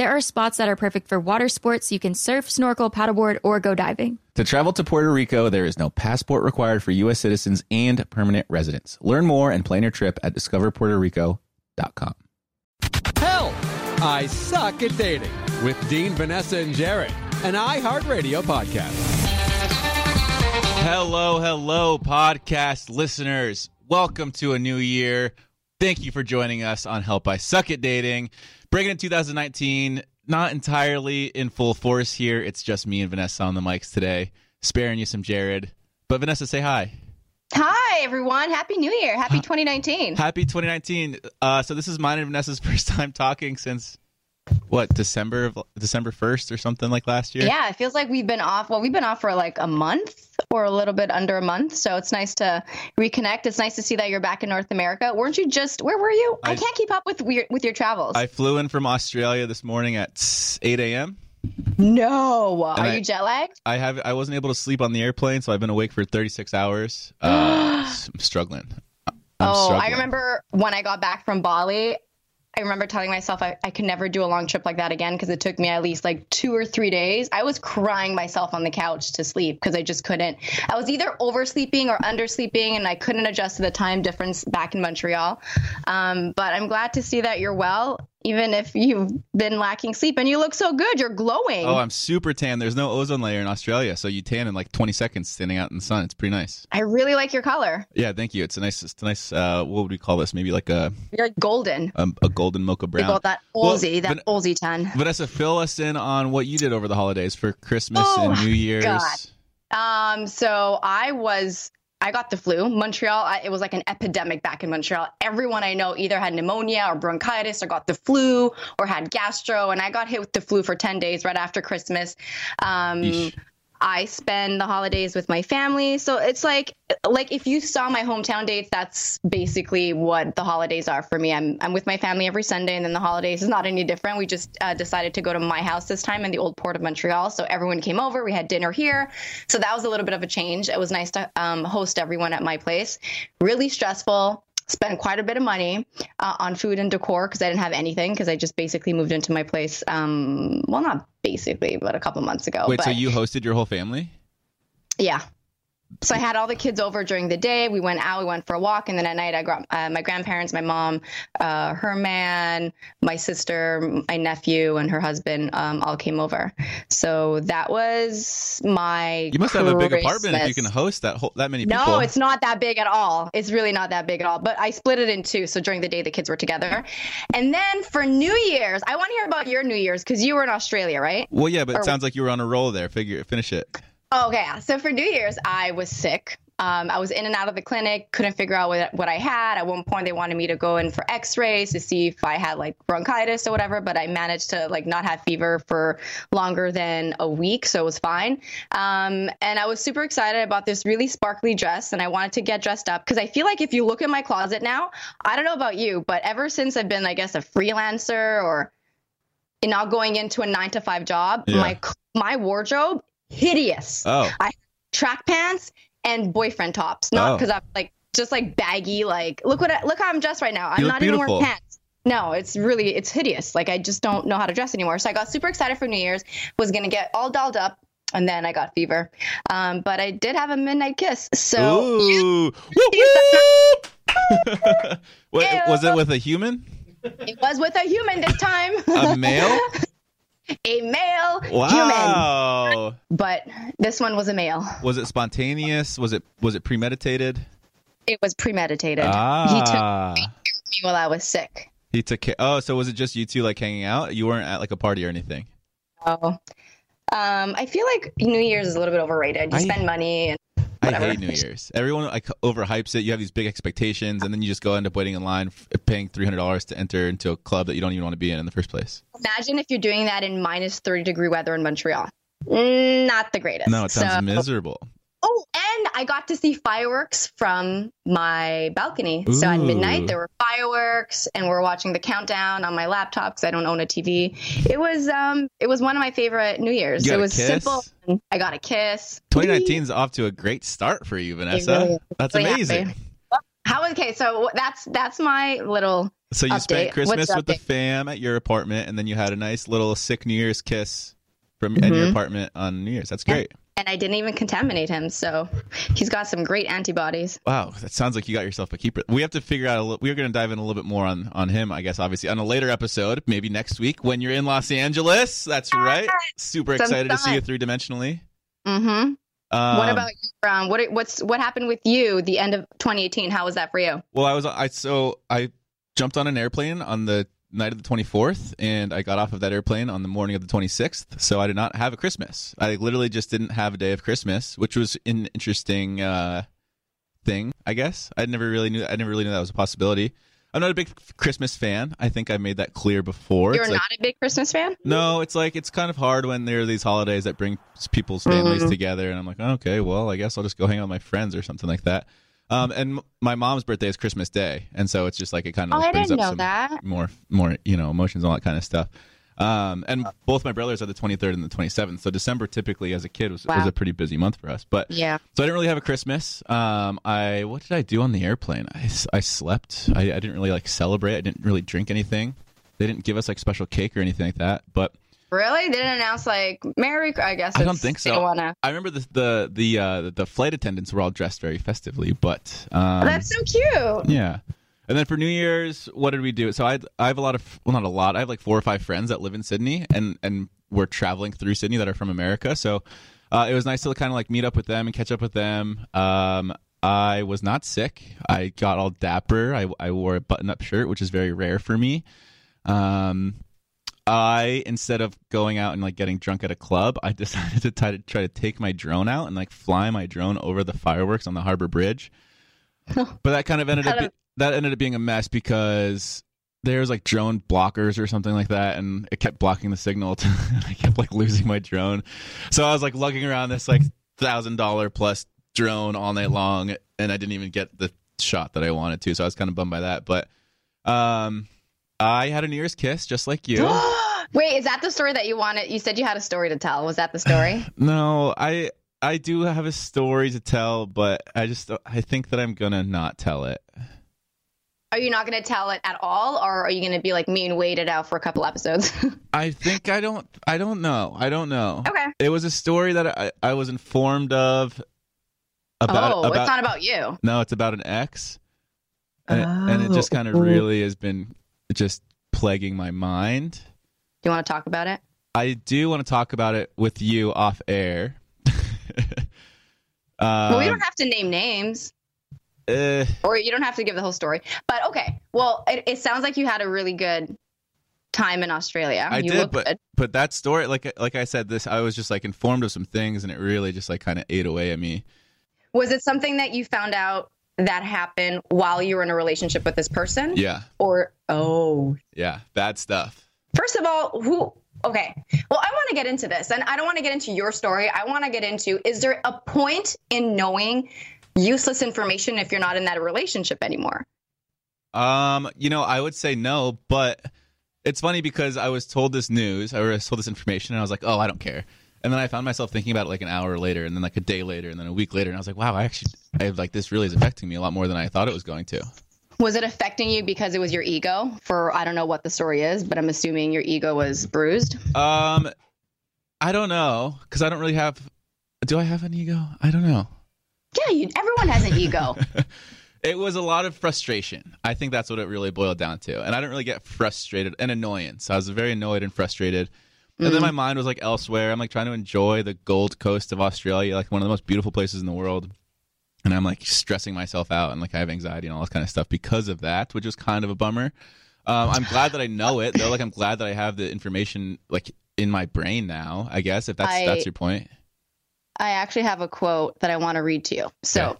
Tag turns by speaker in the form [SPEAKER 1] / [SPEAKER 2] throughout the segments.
[SPEAKER 1] There are spots that are perfect for water sports. You can surf, snorkel, paddleboard, or go diving.
[SPEAKER 2] To travel to Puerto Rico, there is no passport required for U.S. citizens and permanent residents. Learn more and plan your trip at discoverpuertorico.com.
[SPEAKER 3] Help! I suck at dating with Dean, Vanessa, and Jared, an iHeartRadio podcast.
[SPEAKER 2] Hello, hello, podcast listeners. Welcome to a new year. Thank you for joining us on Help I Suck at Dating. Bringing in 2019, not entirely in full force here. It's just me and Vanessa on the mics today, sparing you some Jared. But Vanessa, say hi.
[SPEAKER 4] Hi, everyone. Happy New Year. Happy 2019.
[SPEAKER 2] Happy 2019. Uh, so this is mine and Vanessa's first time talking since what December of December 1st or something like last year.
[SPEAKER 4] Yeah, it feels like we've been off. Well, we've been off for like a month or a little bit under a month. So it's nice to reconnect. It's nice to see that you're back in North America. Weren't you just? Where were you? I,
[SPEAKER 2] I
[SPEAKER 4] can't keep up with your, with your travels.
[SPEAKER 2] I flew in from Australia this morning at 8 a.m.
[SPEAKER 4] No, are
[SPEAKER 2] I-
[SPEAKER 4] you jet lagged?
[SPEAKER 2] I have I wasn't able to sleep on the airplane, so I've been awake for 36 hours. Uh, I'm struggling. I'm
[SPEAKER 4] oh,
[SPEAKER 2] struggling.
[SPEAKER 4] I remember when I got back from Bali. I remember telling myself I, I could never do a long trip like that again because it took me at least like two or three days. I was crying myself on the couch to sleep because I just couldn't. I was either oversleeping or undersleeping, and I couldn't adjust to the time difference back in Montreal. Um, but I'm glad to see that you're well, even if you've been lacking sleep, and you look so good. You're glowing.
[SPEAKER 2] Oh, I'm super tan. There's no ozone layer in Australia, so you tan in like 20 seconds standing out in the sun. It's pretty nice.
[SPEAKER 4] I really like your color.
[SPEAKER 2] Yeah, thank you. It's a nice, it's a nice. Uh, what would we call this? Maybe like a
[SPEAKER 4] You're like golden.
[SPEAKER 2] a, a golden mocha brown.
[SPEAKER 4] call it that
[SPEAKER 2] Well,
[SPEAKER 4] Aussie, that
[SPEAKER 2] Van-
[SPEAKER 4] Aussie tan.
[SPEAKER 2] Vanessa, fill us in on what you did over the holidays for Christmas
[SPEAKER 4] Oh,
[SPEAKER 2] and New Year's.
[SPEAKER 4] God. Um, so I was, I got the flu. Montreal, I, it was like an epidemic back in Montreal. Everyone I know either had pneumonia or bronchitis or got the flu or had gastro. And I got hit with the flu for 10 days right after Christmas. Um. I spend the holidays with my family. So it's like like if you saw my hometown dates, that's basically what the holidays are for me. I'm I'm with my family every Sunday and then the holidays is not any different. We just uh, decided to go to my house this time in the old port of Montreal. So everyone came over, we had dinner here. So that was a little bit of a change. It was nice to um, host everyone at my place. Really stressful. Spent quite a bit of money uh, on food and decor because I didn't have anything because I just basically moved into my place. Um, well, not basically, but a couple months ago.
[SPEAKER 2] Wait,
[SPEAKER 4] but
[SPEAKER 2] so you hosted your whole family?
[SPEAKER 4] yeah. So I had all the kids over during the day. We went out, we went for a walk, and then at night I got uh, my grandparents, my mom, uh, her man, my sister, my nephew, and her husband um, all came over. So that was my.
[SPEAKER 2] You must have a big apartment if you can host that whole that many people.
[SPEAKER 4] No, it's not that big at all. It's really not that big at all. But I split it in two. So during the day, the kids were together. And then for New Year's, I want to hear about your New Year's because you were in Australia, right?
[SPEAKER 2] Well, yeah, but
[SPEAKER 4] or-
[SPEAKER 2] it sounds like you were on a roll there. Figure, finish it.
[SPEAKER 4] Oh, okay. So for New Year's, I was sick. Um, I was in and out of the clinic, couldn't figure out what, what I had. At one point, they wanted me to go in for X-rays to see if I had like bronchitis or whatever, but I managed to like not have fever for longer than a week, so it was fine. Um, and I was super excited about this really sparkly dress, and I wanted to get dressed up because I feel like if you look in my closet now, I don't know about you, but ever since I've been, I guess, a freelancer or not going into a nine to five job,
[SPEAKER 2] Yeah.
[SPEAKER 4] my my wardrobe hideous.
[SPEAKER 2] Oh,
[SPEAKER 4] I track pants and boyfriend tops, not
[SPEAKER 2] Oh.
[SPEAKER 4] because I'm like just like baggy. Like look what I, look how I'm dressed right now. I'm not even wearing pants. No, it's really it's hideous. Like I just don't know how to dress anymore. So I got super excited for New Year's. Was gonna get all dolled up, and then I got fever. Um, but I did have a midnight kiss. So
[SPEAKER 2] Ooh. Whoop, whoop. what, was it with a human?
[SPEAKER 4] it was with a human this time.
[SPEAKER 2] A male?
[SPEAKER 4] a male human.
[SPEAKER 2] Wow.
[SPEAKER 4] But this one was a male.
[SPEAKER 2] Was it spontaneous? Was it was it premeditated?
[SPEAKER 4] It was premeditated. He took
[SPEAKER 2] Ah.
[SPEAKER 4] me while I was sick.
[SPEAKER 2] He took care. Oh, so was it just you two like hanging out? You weren't at like a party or anything.
[SPEAKER 4] Oh. Um, I feel like New Year's is a little bit overrated. You
[SPEAKER 2] I-
[SPEAKER 4] spend money and
[SPEAKER 2] I hate New Year's. Everyone like overhypes it. You have these big expectations, and then you just go end up waiting in line, paying three hundred dollars to enter into a club that you don't even want to be in in the first place.
[SPEAKER 4] imagine if you're doing that in minus 30 degree weather in Montreal. Not the greatest.
[SPEAKER 2] No, it sounds
[SPEAKER 4] So-
[SPEAKER 2] miserable.
[SPEAKER 4] Oh, and I got to see fireworks from my balcony. So at midnight, there were fireworks, and we're watching the countdown on my laptop because I don't own a TV. It was um, it was one of my favorite New Years. It was simple. I got a kiss.
[SPEAKER 2] 2019 is off to a great start for you, Vanessa.
[SPEAKER 4] really.
[SPEAKER 2] That's
[SPEAKER 4] Really
[SPEAKER 2] amazing.
[SPEAKER 4] happy. How okay? So that's that's my little.
[SPEAKER 2] So you spent Christmas
[SPEAKER 4] What's
[SPEAKER 2] with the fam at your apartment, and then you had a nice little sick New Year's kiss from at your
[SPEAKER 4] Mhm.
[SPEAKER 2] apartment on New Year's. That's great.
[SPEAKER 4] And I didn't even contaminate him, so he's got some great antibodies.
[SPEAKER 2] Wow, that sounds like you got yourself a keeper. We have to figure out. A li- we're going to dive in a little bit more on on him, I guess. Obviously, on a later episode, maybe next week when you're in Los Angeles. That's right. Super
[SPEAKER 4] Some
[SPEAKER 2] excited to see you three dimensionally.
[SPEAKER 4] Mm-hmm.
[SPEAKER 2] Um,
[SPEAKER 4] what about you, um, what what's what happened with you the end of 2018? How was that for you?
[SPEAKER 2] Well, I was I so I jumped on an airplane on the night of the 24th and I got off of that airplane on the morning of the 26th. So I did not have a Christmas. I literally just didn't have a day of Christmas, which was an interesting uh thing, I guess. I never really knew I never really knew that was a possibility. I'm not a big Christmas fan. I think I made that clear before.
[SPEAKER 4] You're
[SPEAKER 2] It's
[SPEAKER 4] not
[SPEAKER 2] like-
[SPEAKER 4] a big Christmas fan.
[SPEAKER 2] no, it's like it's kind of hard when there are these holidays that bring people's families
[SPEAKER 4] Mhm.
[SPEAKER 2] together, and I'm like, okay, well, I guess I'll just go hang out with my friends or something like that. Um, and my mom's birthday is Christmas Day, and so it's just like it kind
[SPEAKER 4] Oh,
[SPEAKER 2] of
[SPEAKER 4] I
[SPEAKER 2] brings up some
[SPEAKER 4] that.
[SPEAKER 2] more, more, you know, emotions and all that kind of stuff. Um, and both my brothers are the 23rd and the 27th, so December typically as a kid was, was a pretty busy month for us. But
[SPEAKER 4] Yeah.
[SPEAKER 2] so I didn't really have a Christmas. Um, I what did I do on the airplane? I, I slept. I, I didn't really like celebrate. I didn't really drink anything. They didn't give us like special cake or anything like that. But
[SPEAKER 4] Really? They didn't announce like Merry. I guess
[SPEAKER 2] I don't think so.
[SPEAKER 4] don't wanna-
[SPEAKER 2] I remember the the the uh, the flight attendants were all dressed very festively, but um,
[SPEAKER 4] That's so cute.
[SPEAKER 2] yeah. And then for New Year's, what did we do? So I I have a lot of well not a lot. I have like four or five friends that live in Sydney, and and we're traveling through Sydney that are from America. So uh, it was nice to kind of like meet up with them and catch up with them. Um, I was not sick. I got all dapper. I I wore a button up shirt, which is very rare for me. Um, I instead of going out and like getting drunk at a club, I decided to try to try to take my drone out and like fly my drone over the fireworks on the Harbor Bridge. but that kind of ended up be- that ended up being a mess because there was like drone blockers or something like that, and it kept blocking the signal. To, I kept like losing my drone, so I was like lugging around this like thousand dollar plus drone all night long, and I didn't even get the shot that I wanted to. So I was kind of bummed by that, but. Um, I had a New Year's kiss just like you.
[SPEAKER 4] Wait, is that the story that you wanted? You said you had a story to tell. Was that the story?
[SPEAKER 2] no, I I do have a story to tell, but I just I think that I'm gonna not tell it.
[SPEAKER 4] are you not going to tell it at all, or are you going to be like me and wait it out for a couple episodes?
[SPEAKER 2] I think I don't I don't know. I don't know.
[SPEAKER 4] okay.
[SPEAKER 2] It was a story that I, I was informed of about
[SPEAKER 4] oh,
[SPEAKER 2] about
[SPEAKER 4] it's not about you.
[SPEAKER 2] no, it's about an ex, and, and it just oh. kind of really has been just plaguing my mind.
[SPEAKER 4] Do you want to talk about it?
[SPEAKER 2] I do want to talk about it with you off air.
[SPEAKER 4] well, we
[SPEAKER 2] Um,
[SPEAKER 4] don't have to name names.
[SPEAKER 2] eh,
[SPEAKER 4] or you don't have to give the whole story. But okay, well, it, it sounds like you had a really good time in Australia.
[SPEAKER 2] I
[SPEAKER 4] you
[SPEAKER 2] did, but
[SPEAKER 4] good.
[SPEAKER 2] but that story, like like I said, this I was just like informed of some things, and it really just like kind of ate away at me.
[SPEAKER 4] Was it something that you found out that happened while you were in a relationship with this person?
[SPEAKER 2] Yeah,
[SPEAKER 4] Or oh,
[SPEAKER 2] yeah, bad stuff.
[SPEAKER 4] First of all, who? Okay, well, I want to get into this, and I don't want to get into your story. I want to get into: is there a point in knowing useless information if you're not in that relationship anymore?
[SPEAKER 2] Um, you know, I would say no, but it's funny because I was told this news, I was told this information, and I was like, oh, I don't care. And then I found myself thinking about it like an hour later, and then like a day later, and then a week later, and I was like, wow, I actually, I like this really is affecting me a lot more than I thought it was going to.
[SPEAKER 4] Was it affecting you because it was your ego? For I don't know what the story is, but I'm assuming your ego was bruised.
[SPEAKER 2] Um, I don't know because I don't really have. Do I have an ego? I don't know.
[SPEAKER 4] Yeah, you, everyone has an ego.
[SPEAKER 2] It was a lot of frustration. I think that's what it really boiled down to. And I didn't really get frustrated and annoyance. I was very annoyed and frustrated. And
[SPEAKER 4] Mm.
[SPEAKER 2] then my mind was like elsewhere. I'm like trying to enjoy the Gold Coast of Australia, like one of the most beautiful places in the world. And I'm like stressing myself out and like I have anxiety and all this kind of stuff because of that, which is kind of a bummer. Um, I'm glad that I know it though. Like I'm glad that I have the information like in my brain now. I guess if that's
[SPEAKER 4] I-
[SPEAKER 2] that's your point.
[SPEAKER 4] I actually have a quote that I want to read to you. So,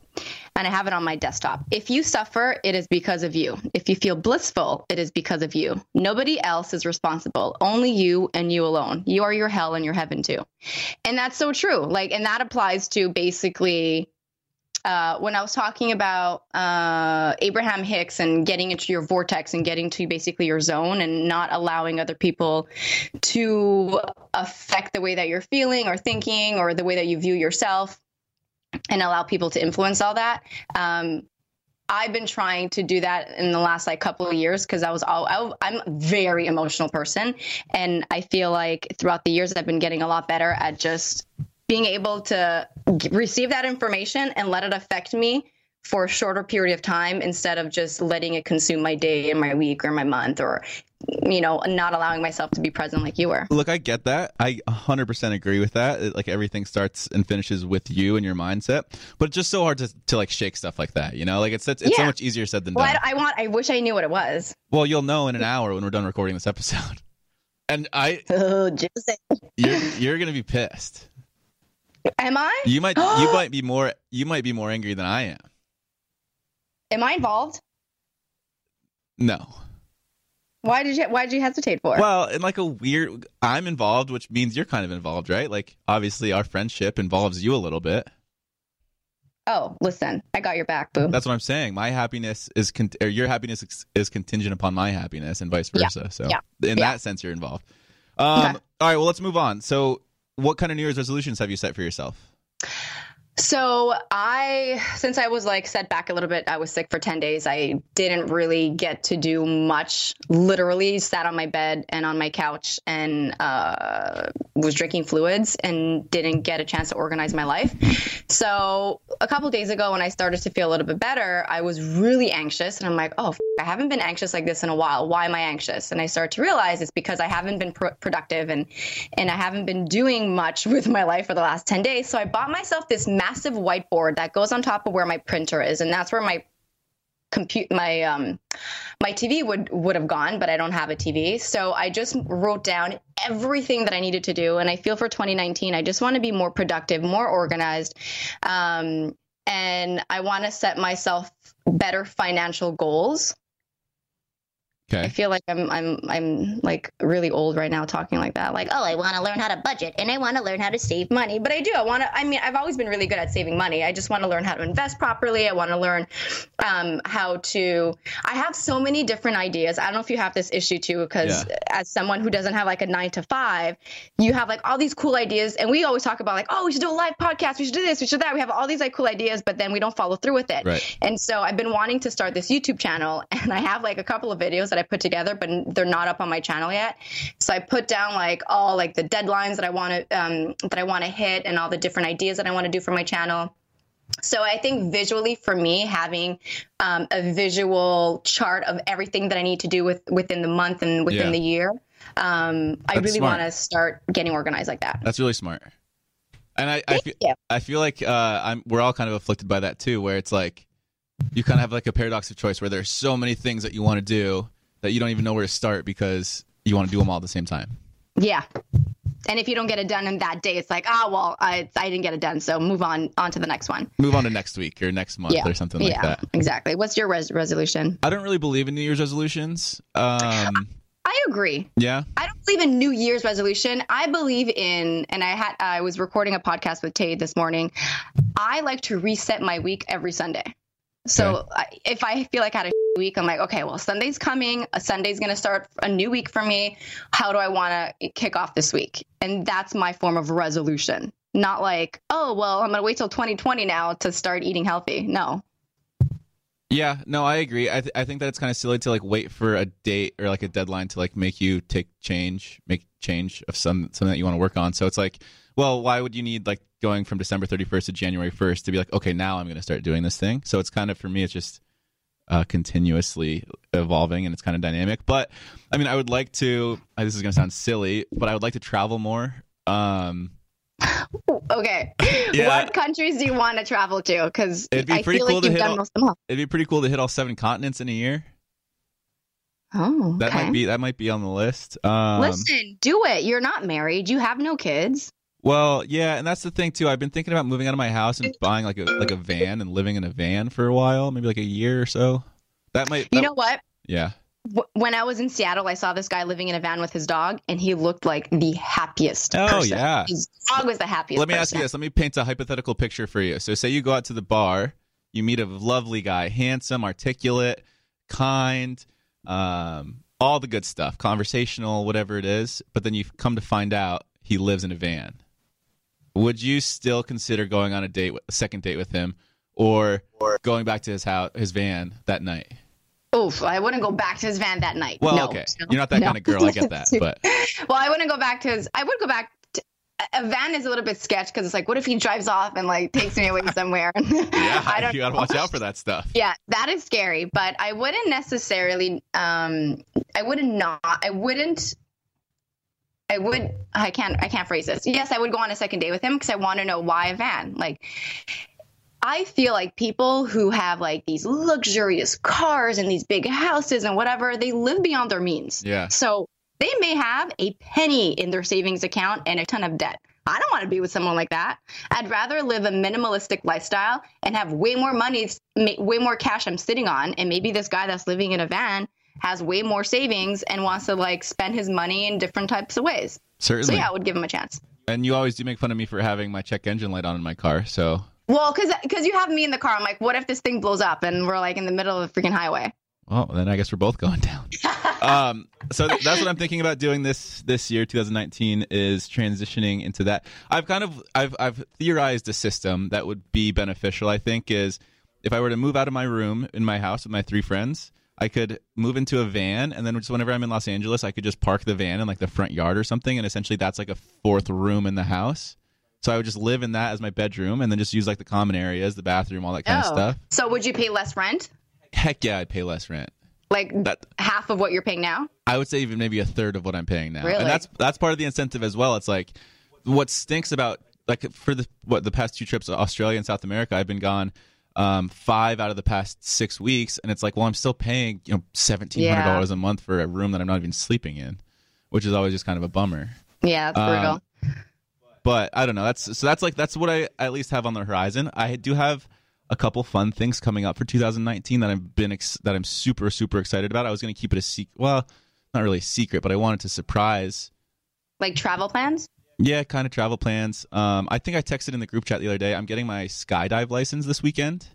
[SPEAKER 4] and I have it on my desktop. If you suffer, it is because of you. If you feel blissful, it is because of you. Nobody else is responsible. Only you and you alone. You are your hell and your heaven too. And that's so true. Like, and that applies to basically uh, when I was talking about uh, Abraham Hicks and getting into your vortex and getting to basically your zone and not allowing other people to affect the way that you're feeling or thinking or the way that you view yourself and allow people to influence all that. Um, I've been trying to do that in the last like couple of years because I was all I, I'm a very emotional person, and I feel like throughout the years I've been getting a lot better at just being able to g- receive that information and let it affect me for a shorter period of time instead of just letting it consume my day and my week or my month or you know not allowing myself to be present like you were.
[SPEAKER 2] Look, I get that. I 100% agree with that. It- like everything starts and finishes with you and your mindset, but it's just so hard to, to like shake stuff like that, you know? Like it's it's, it's so much easier said than
[SPEAKER 4] Well,
[SPEAKER 2] done.
[SPEAKER 4] I, I want. I wish I knew what it was.
[SPEAKER 2] well, you'll know in an hour when we're done recording this episode. And I
[SPEAKER 4] Oh, just
[SPEAKER 2] you're you're going to be pissed.
[SPEAKER 4] Am I?
[SPEAKER 2] You might you might be more you might be more angry than I am.
[SPEAKER 4] Am I involved?
[SPEAKER 2] No.
[SPEAKER 4] Why did you Why did you hesitate for?
[SPEAKER 2] Well, in like a weird I'm involved, which means you're kind of involved, right? Like obviously our friendship involves you a little bit.
[SPEAKER 4] oh, listen, I got your back, boo.
[SPEAKER 2] That's what I'm saying. My happiness is con- or your happiness is, is contingent upon my happiness, and vice
[SPEAKER 4] Yeah.
[SPEAKER 2] versa. So,
[SPEAKER 4] Yeah.
[SPEAKER 2] in
[SPEAKER 4] Yeah.
[SPEAKER 2] that sense, you're involved. Um,
[SPEAKER 4] Okay.
[SPEAKER 2] All right. Well, let's move on. So, what kind of New Year's resolutions have you set for yourself?
[SPEAKER 4] So I, since I was like set back a little bit, I was sick for 10 days. I didn't really get to do much. Literally sat on my bed and on my couch and uh, was drinking fluids and didn't get a chance to organize my life. So a couple days ago, when I started to feel a little bit better, I was really anxious and I'm like, oh, f- I haven't been anxious like this in a while. Why am I anxious? And I started to realize it's because I haven't been pro- productive and and I haven't been doing much with my life for the last 10 days. So I bought myself this massive whiteboard that goes on top of where my printer is and that's where my compute my um my TV would would have gone, but I don't have a TV. So I just wrote down everything that I needed to do and I feel for 2019 I just want to be more productive, more organized. Um and I want to set myself better financial goals. I feel like I'm I'm I'm like really old right now talking like that. Like, oh, I want to learn how to budget and I want to learn how to save money. But I do. I want to. I mean, I've always been really good at saving money. I just want to learn how to invest properly. I want to learn um, how to. I have so many different ideas. I don't know if you have this issue too, because
[SPEAKER 2] Yeah.
[SPEAKER 4] as someone who doesn't have like a nine to five, you have like all these cool ideas, and we always talk about like, oh, we should do a live podcast. We should do this. We should do that. We have all these like cool ideas, but then we don't follow through with it.
[SPEAKER 2] Right.
[SPEAKER 4] And so I've been wanting to start this YouTube channel, and I have like a couple of videos that I put together, but they're not up on my channel yet. So I put down like all like the deadlines that I want to um, that I want to hit, and all the different ideas that I want to do for my channel. So I think visually for me, having um, a visual chart of everything that I need to do with within the month and within
[SPEAKER 2] Yeah.
[SPEAKER 4] the year, um, I really want to start getting organized like that.
[SPEAKER 2] That's really smart. And I, I feel. I feel like uh, I'm we're all kind of afflicted by that too, where it's like you kind of have like a paradox of choice where there's so many things that you want to do that you don't even know where to start because you want to do them all at the same time.
[SPEAKER 4] Yeah. And if you don't get it done in that day, it's like, ah, well, I, I didn't get it done, so move on on to the next one.
[SPEAKER 2] Move on to next week or next month
[SPEAKER 4] Yeah.
[SPEAKER 2] or something like
[SPEAKER 4] yeah,
[SPEAKER 2] that.
[SPEAKER 4] exactly. What's your res- resolution?
[SPEAKER 2] I don't really believe in New Year's resolutions. Um,
[SPEAKER 4] I agree.
[SPEAKER 2] yeah.
[SPEAKER 4] I don't believe in New Year's resolution. I believe in, and I had I was recording a podcast with Tay this morning. I like to reset my week every Sunday. So I, if I feel like I had a week. I'm like, okay, well, Sunday's coming. A Sunday's going to start a new week for me. How do I want to kick off this week? And that's my form of resolution. Not like, oh, well, I'm going to wait till 2020 now to start eating healthy. No.
[SPEAKER 2] Yeah, no, I agree. I, th- I think that it's kind of silly to like wait for a date or like a deadline to like make you take change, make change of some something that you want to work on. So it's like, well, why would you need like going from December 31st to January 1st to be like, okay, now I'm going to start doing this thing. So it's kind of for me, it's just uh, continuously evolving and it's kind of dynamic. But I mean, I would like to. uh, This is going to sound silly, but I would like to travel more. Um,
[SPEAKER 4] Okay.
[SPEAKER 2] Yeah.
[SPEAKER 4] What countries do you want to travel to? Because
[SPEAKER 2] It'd be
[SPEAKER 4] I
[SPEAKER 2] pretty
[SPEAKER 4] feel
[SPEAKER 2] cool
[SPEAKER 4] like
[SPEAKER 2] to hit all-
[SPEAKER 4] most of them all.
[SPEAKER 2] it'd be pretty cool to hit all seven continents in a year.
[SPEAKER 4] Oh,
[SPEAKER 2] That might be that might be on the list. Um,
[SPEAKER 4] Listen, do it. You're not married. You have no kids.
[SPEAKER 2] Well, yeah, and that's the thing too. I've been thinking about moving out of my house and buying like a like a van and living in a van for a while, maybe like a year or so. That might.
[SPEAKER 4] You know what?
[SPEAKER 2] Yeah.
[SPEAKER 4] When I was in Seattle, I saw this guy living in a van with his dog, and he looked like the happiest.
[SPEAKER 2] Oh,
[SPEAKER 4] person.
[SPEAKER 2] yeah.
[SPEAKER 4] his dog was the happiest.
[SPEAKER 2] Let me ask you this. Let me paint a hypothetical picture for you. So, say you go out to the bar, you meet a lovely guy, handsome, articulate, kind, um, all the good stuff, conversational, whatever it is. But then you come to find out he lives in a van. Would you still consider going on a date, a second date with him, or going back to his house, his van that night?
[SPEAKER 4] Oof, I wouldn't go back to his van that night.
[SPEAKER 2] Well,
[SPEAKER 4] No.
[SPEAKER 2] okay, you're not that
[SPEAKER 4] No.
[SPEAKER 2] kind of girl. I get that, but
[SPEAKER 4] well, I wouldn't go back to his. I would go back. To, a van is a little bit sketch because it's like, what if he drives off and like takes me away somewhere?
[SPEAKER 2] yeah,
[SPEAKER 4] I don't
[SPEAKER 2] you gotta
[SPEAKER 4] know.
[SPEAKER 2] watch out for that stuff.
[SPEAKER 4] Yeah, that is scary, but I wouldn't necessarily um I wouldn't not I wouldn't I would I can't I can't phrase this. Yes, I would go on a second date with him because I want to know why a van. Like I feel like people who have like these luxurious cars and these big houses and whatever, they live beyond their means.
[SPEAKER 2] Yeah.
[SPEAKER 4] So they may have a penny in their savings account and a ton of debt. I don't want to be with someone like that. I'd rather live a minimalistic lifestyle and have way more money, way more cash I'm sitting on. And maybe this guy that's living in a van has way more savings and wants to like spend his money in different types of ways.
[SPEAKER 2] Certainly.
[SPEAKER 4] So yeah, I would give him a chance.
[SPEAKER 2] And you always do make fun of me for having my check engine light on in my car. So,
[SPEAKER 4] Well, because because you have me in the car, I'm like, what if this thing blows up and we're like in the middle of the freaking highway?
[SPEAKER 2] well, then I guess we're both going down. um, so th- that's what I'm thinking about doing this this year, 2019, is transitioning into that. I've kind of I've I've theorized a system that would be beneficial. I think is if I were to move out of my room in my house with my three friends. I could move into a van, and then just whenever I'm in Los Angeles, I could just park the van in like the front yard or something, and essentially that's like a fourth room in the house. So I would just live in that as my bedroom, and then just use like the common areas, the bathroom, all that kind of oh. stuff.
[SPEAKER 4] Oh. So would you pay less rent?
[SPEAKER 2] Heck yeah, I'd pay less rent.
[SPEAKER 4] Like
[SPEAKER 2] That
[SPEAKER 4] half of what you're paying now?
[SPEAKER 2] I would say even maybe a third of what I'm paying now.
[SPEAKER 4] Really?
[SPEAKER 2] And that's that's part of the incentive as well. It's like what stinks about like for the what the past two trips to Australia and South America, I've been gone um, five out of the past six weeks, and it's like, well, I'm still paying you know seventeen hundred dollars a month for a room that I'm not even sleeping in, which is always just kind of a bummer.
[SPEAKER 4] Yeah, that's
[SPEAKER 2] Um,
[SPEAKER 4] brutal.
[SPEAKER 2] But I don't know. That's so that's like that's what I at least have on the horizon. I do have a couple fun things coming up for 2019 that I've been ex- that I'm super super excited about. I was going to keep it a secret. Well, not really a secret, but I wanted to surprise.
[SPEAKER 4] like travel plans?
[SPEAKER 2] Yeah, kind of travel plans. Um, I think I texted in the group chat the other day. I'm getting my skydive license this weekend,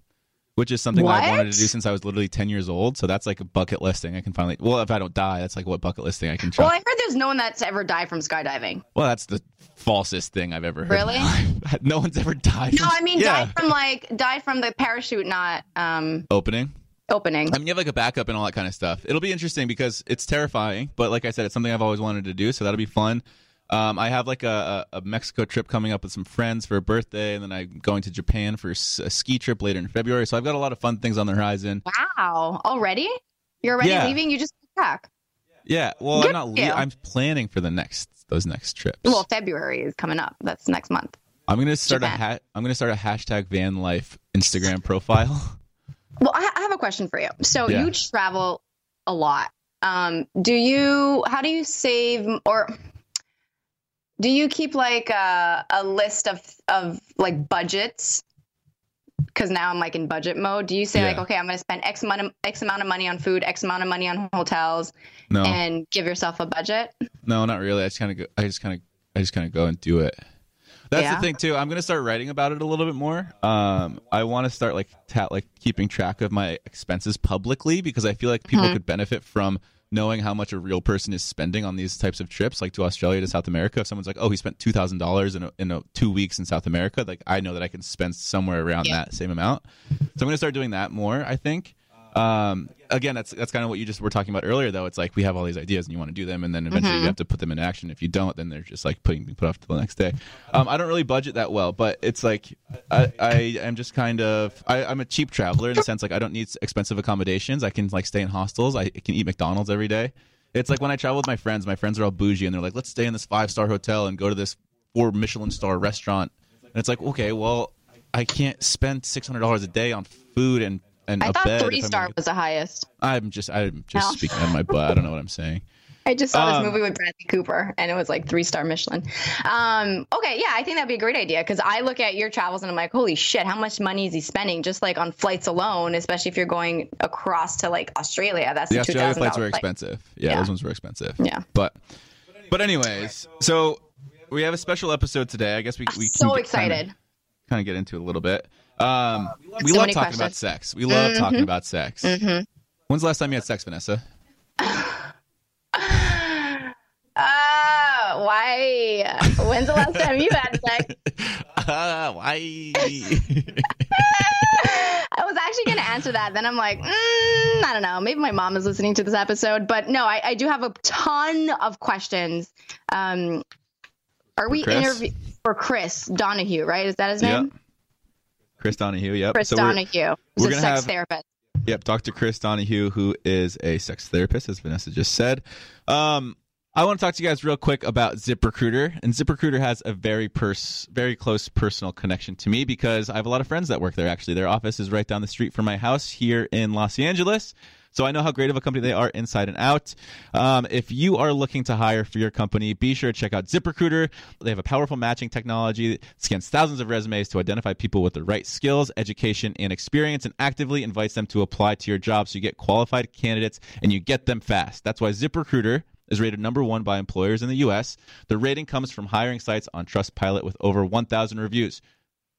[SPEAKER 2] which is something that I wanted to do since I was literally 10 years old. So that's like a bucket list thing I can finally. Well, if I don't die, that's like what bucket list thing I can try.
[SPEAKER 4] Well, I heard there's no one that's ever died from skydiving.
[SPEAKER 2] Well, that's the falsest thing I've ever heard.
[SPEAKER 4] Really?
[SPEAKER 2] no one's ever died.
[SPEAKER 4] No,
[SPEAKER 2] from-
[SPEAKER 4] I mean
[SPEAKER 2] yeah.
[SPEAKER 4] died from like died from the parachute not um
[SPEAKER 2] opening.
[SPEAKER 4] opening.
[SPEAKER 2] I mean, you have like a backup and all that kind of stuff. It'll be interesting because it's terrifying, but like I said, it's something I've always wanted to do, so that'll be fun. Um, I have like a, a, a Mexico trip coming up with some friends for a birthday, and then I'm going to Japan for a ski trip later in February. So I've got a lot of fun things on the horizon.
[SPEAKER 4] Wow, already? You're already
[SPEAKER 2] Yeah.
[SPEAKER 4] leaving? You just got back.
[SPEAKER 2] Yeah, well,
[SPEAKER 4] Good
[SPEAKER 2] I'm not. Le- I'm planning for the next those next trips.
[SPEAKER 4] Well, February is coming up. That's next month.
[SPEAKER 2] I'm gonna start a
[SPEAKER 4] Japan.
[SPEAKER 2] ha- I'm gonna start a hashtag van life Instagram profile.
[SPEAKER 4] Well, I, I have a question for you. So
[SPEAKER 2] Yeah.
[SPEAKER 4] you travel a lot. Um, do you? How do you save or? Do you keep like a, a list of of like budgets? Because now I'm like in budget mode. Do you say like, okay, I'm going to spend X amount of X amount of money on food, X amount of money on hotels,
[SPEAKER 2] No,
[SPEAKER 4] and give yourself a budget?
[SPEAKER 2] no, not really. I just kind of go. I just kind of. I just kind of go and do it. That's
[SPEAKER 4] Yeah.
[SPEAKER 2] the thing too. I'm gonna start writing about it a little bit more. Um, I want to start like ta- like keeping track of my expenses publicly because I feel like people could benefit from knowing how much a real person is spending on these types of trips, like to Australia to South America. If someone's like, "Oh, he spent two thousand dollars in a, in a, two weeks in South America," like I know that I can spend somewhere around that same amount. So I'm gonna start doing that more. I think. Um, again, that's that's kind of what you just were talking about earlier, though. It's like we have all these ideas and you want to do them, and then eventually you have to put them in action. If you don't, then they're just like putting being put off to the next day. Um, I don't really budget that well, but it's like I, I am just kind of I, I'm a cheap traveler in the sense like I don't need expensive accommodations. I can like stay in hostels. I can eat McDonald's every day. It's like when I travel with my friends. My friends are all bougie, and they're like, "Let's stay in this five star hotel and go to this four Michelin star restaurant." And it's like, okay, well, I can't spend six hundred dollars a day on food and and
[SPEAKER 4] I thought three star was the highest.
[SPEAKER 2] I'm just I'm just
[SPEAKER 4] No.
[SPEAKER 2] speaking out of my butt. I don't know what I'm saying.
[SPEAKER 4] I just saw
[SPEAKER 2] Um,
[SPEAKER 4] this movie with Bradley Cooper, and it was like three star Michelin. Um, okay, yeah, I think that'd be a great idea because I look at your travels and I'm like, holy shit, how much money is he spending just like on flights alone? Especially if you're going across to like Australia, that's
[SPEAKER 2] The Australia
[SPEAKER 4] $2,000
[SPEAKER 2] flights were expensive. Yeah,
[SPEAKER 4] Yeah.
[SPEAKER 2] those ones were expensive.
[SPEAKER 4] Yeah.
[SPEAKER 2] But but anyways, so we have a special episode today. I guess we we
[SPEAKER 4] So excited.
[SPEAKER 2] Kind of get into it a little bit. Um, we
[SPEAKER 4] so
[SPEAKER 2] love talking about sex. We love talking about sex. When's the last time you had sex, Vanessa?
[SPEAKER 4] Ah, why? When's the last time you had sex?
[SPEAKER 2] Ah, why?
[SPEAKER 4] I was actually going to answer that. Then I'm like, mm, I don't know. Maybe my mom is listening to this episode. But no, I, I do have a ton of questions. Um, are we
[SPEAKER 2] Chris?
[SPEAKER 4] interview for Chris Donohue? Right? Is that his
[SPEAKER 2] Yep. Chris Donohue. Yep.
[SPEAKER 4] Chris
[SPEAKER 2] So we're-
[SPEAKER 4] Donohue. He's
[SPEAKER 2] we're
[SPEAKER 4] a sex
[SPEAKER 2] have-
[SPEAKER 4] therapist.
[SPEAKER 2] Yep, Dr. Chris Donohue, who is a sex therapist, as Vanessa just said. Um, I want to talk to you guys real quick about ZipRecruiter, and ZipRecruiter has a very pers- very close personal connection to me because I have a lot of friends that work there. Actually, their office is right down the street from my house here in Los Angeles. So I know how great of a company they are inside and out. Um, if you are looking to hire for your company, be sure to check out ZipRecruiter. They have a powerful matching technology that scans thousands of resumes to identify people with the right skills, education, and experience, and actively invites them to apply to your job so you get qualified candidates and you get them fast. That's why ZipRecruiter is rated number one by employers in the U.S. The rating comes from hiring sites on Trustpilot with over 1,000 reviews.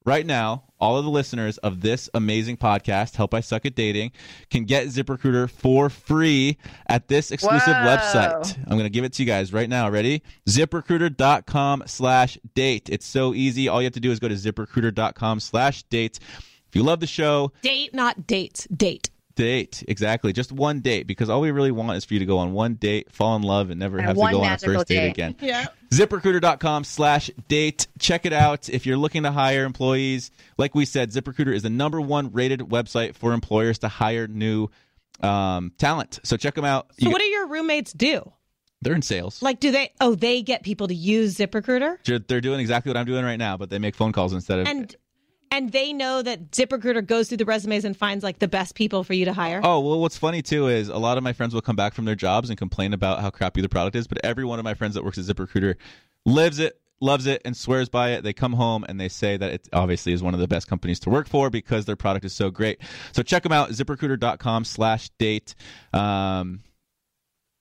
[SPEAKER 2] Right now, all of the listeners of this amazing podcast, Help I Suck at Dating, can get ZipRecruiter for free at this exclusive
[SPEAKER 4] Whoa.
[SPEAKER 2] website. I'm going to give it to you guys right now. Ready? ZipRecruiter.com slash date. It's so easy. All you have to do is go to ZipRecruiter.com slash date. If you love the show,
[SPEAKER 5] Date, not dates. Date.
[SPEAKER 2] Date. Exactly. Just one date because all we really want is for you to go on one date, fall in love, and never
[SPEAKER 4] And
[SPEAKER 2] have to go on a first date
[SPEAKER 4] date.
[SPEAKER 2] again.
[SPEAKER 5] Yeah.
[SPEAKER 2] ZipRecruiter.com slash date. Check it out. If you're looking to hire employees, like we said, ZipRecruiter is the number one rated website for employers to hire new um, talent. So check them out.
[SPEAKER 5] So
[SPEAKER 2] You-
[SPEAKER 5] what do your roommates do?
[SPEAKER 2] they're in sales.
[SPEAKER 5] Like, do they? Oh, they get people to use ZipRecruiter,
[SPEAKER 2] They're- They're doing exactly what I'm doing right now, but they make phone calls instead of.
[SPEAKER 5] and and they know that ZipRecruiter goes through the resumes and finds like the best people for you to hire.
[SPEAKER 2] Oh, well, what's funny too is a lot of my friends will come back from their jobs and complain about how crappy the product is, but every one of my friends that works at ZipRecruiter lives it, loves it, and swears by it. They come home and they say that it obviously is one of the best companies to work for because their product is so great. So check them out, ziprecruiter.com slash date. Um,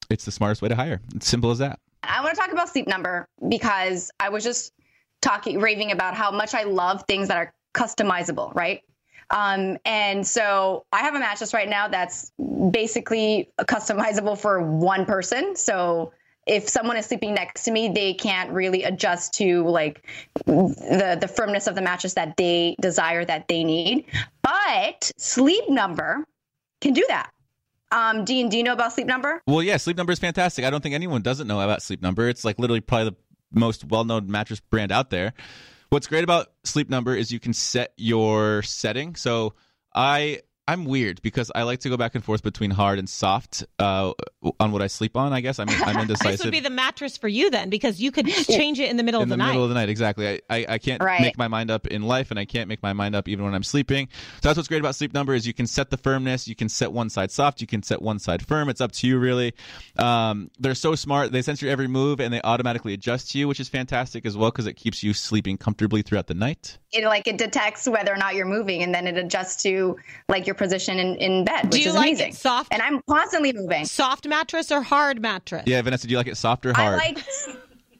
[SPEAKER 2] it's the smartest way to hire. It's simple as that.
[SPEAKER 4] I want to talk about Sleep Number because I was just talking, raving about how much I love things that are customizable, right? Um, and so I have a mattress right now that's basically customizable for one person. So if someone is sleeping next to me, they can't really adjust to like the the firmness of the mattress that they desire that they need. But Sleep Number can do that. Um, Dean, do you know about Sleep Number?
[SPEAKER 2] Well, yeah, Sleep Number is fantastic. I don't think anyone doesn't know about Sleep Number. It's like literally probably the most well-known mattress brand out there. What's great about Sleep Number is you can set your setting. So I I'm weird because I like to go back and forth between hard and soft uh, on what I sleep on. I guess I'm I'm indecisive.
[SPEAKER 5] this would be the mattress for you then, because you could change it in the middle
[SPEAKER 2] in
[SPEAKER 5] of
[SPEAKER 2] the,
[SPEAKER 5] the, night.
[SPEAKER 2] In the middle of the night, exactly. I, I, I can't
[SPEAKER 4] Right.
[SPEAKER 2] make my mind up in life, and I can't make my mind up even when I'm sleeping. So that's what's great about Sleep Number is you can set the firmness. You can set one side soft. You can set one side firm. It's up to you, really. Um, they're so smart. They sense your every move, and they automatically adjust to you, which is fantastic as well because it keeps you sleeping comfortably throughout the night.
[SPEAKER 4] it like it detects whether or not you're moving and then it adjusts to like your position in, in bed which
[SPEAKER 5] Do you
[SPEAKER 4] is
[SPEAKER 5] like
[SPEAKER 4] amazing
[SPEAKER 5] it soft?
[SPEAKER 4] and i'm constantly moving
[SPEAKER 5] Soft mattress or hard mattress?
[SPEAKER 2] Yeah, Vanessa, do you like it soft or
[SPEAKER 4] i
[SPEAKER 2] hard?
[SPEAKER 4] like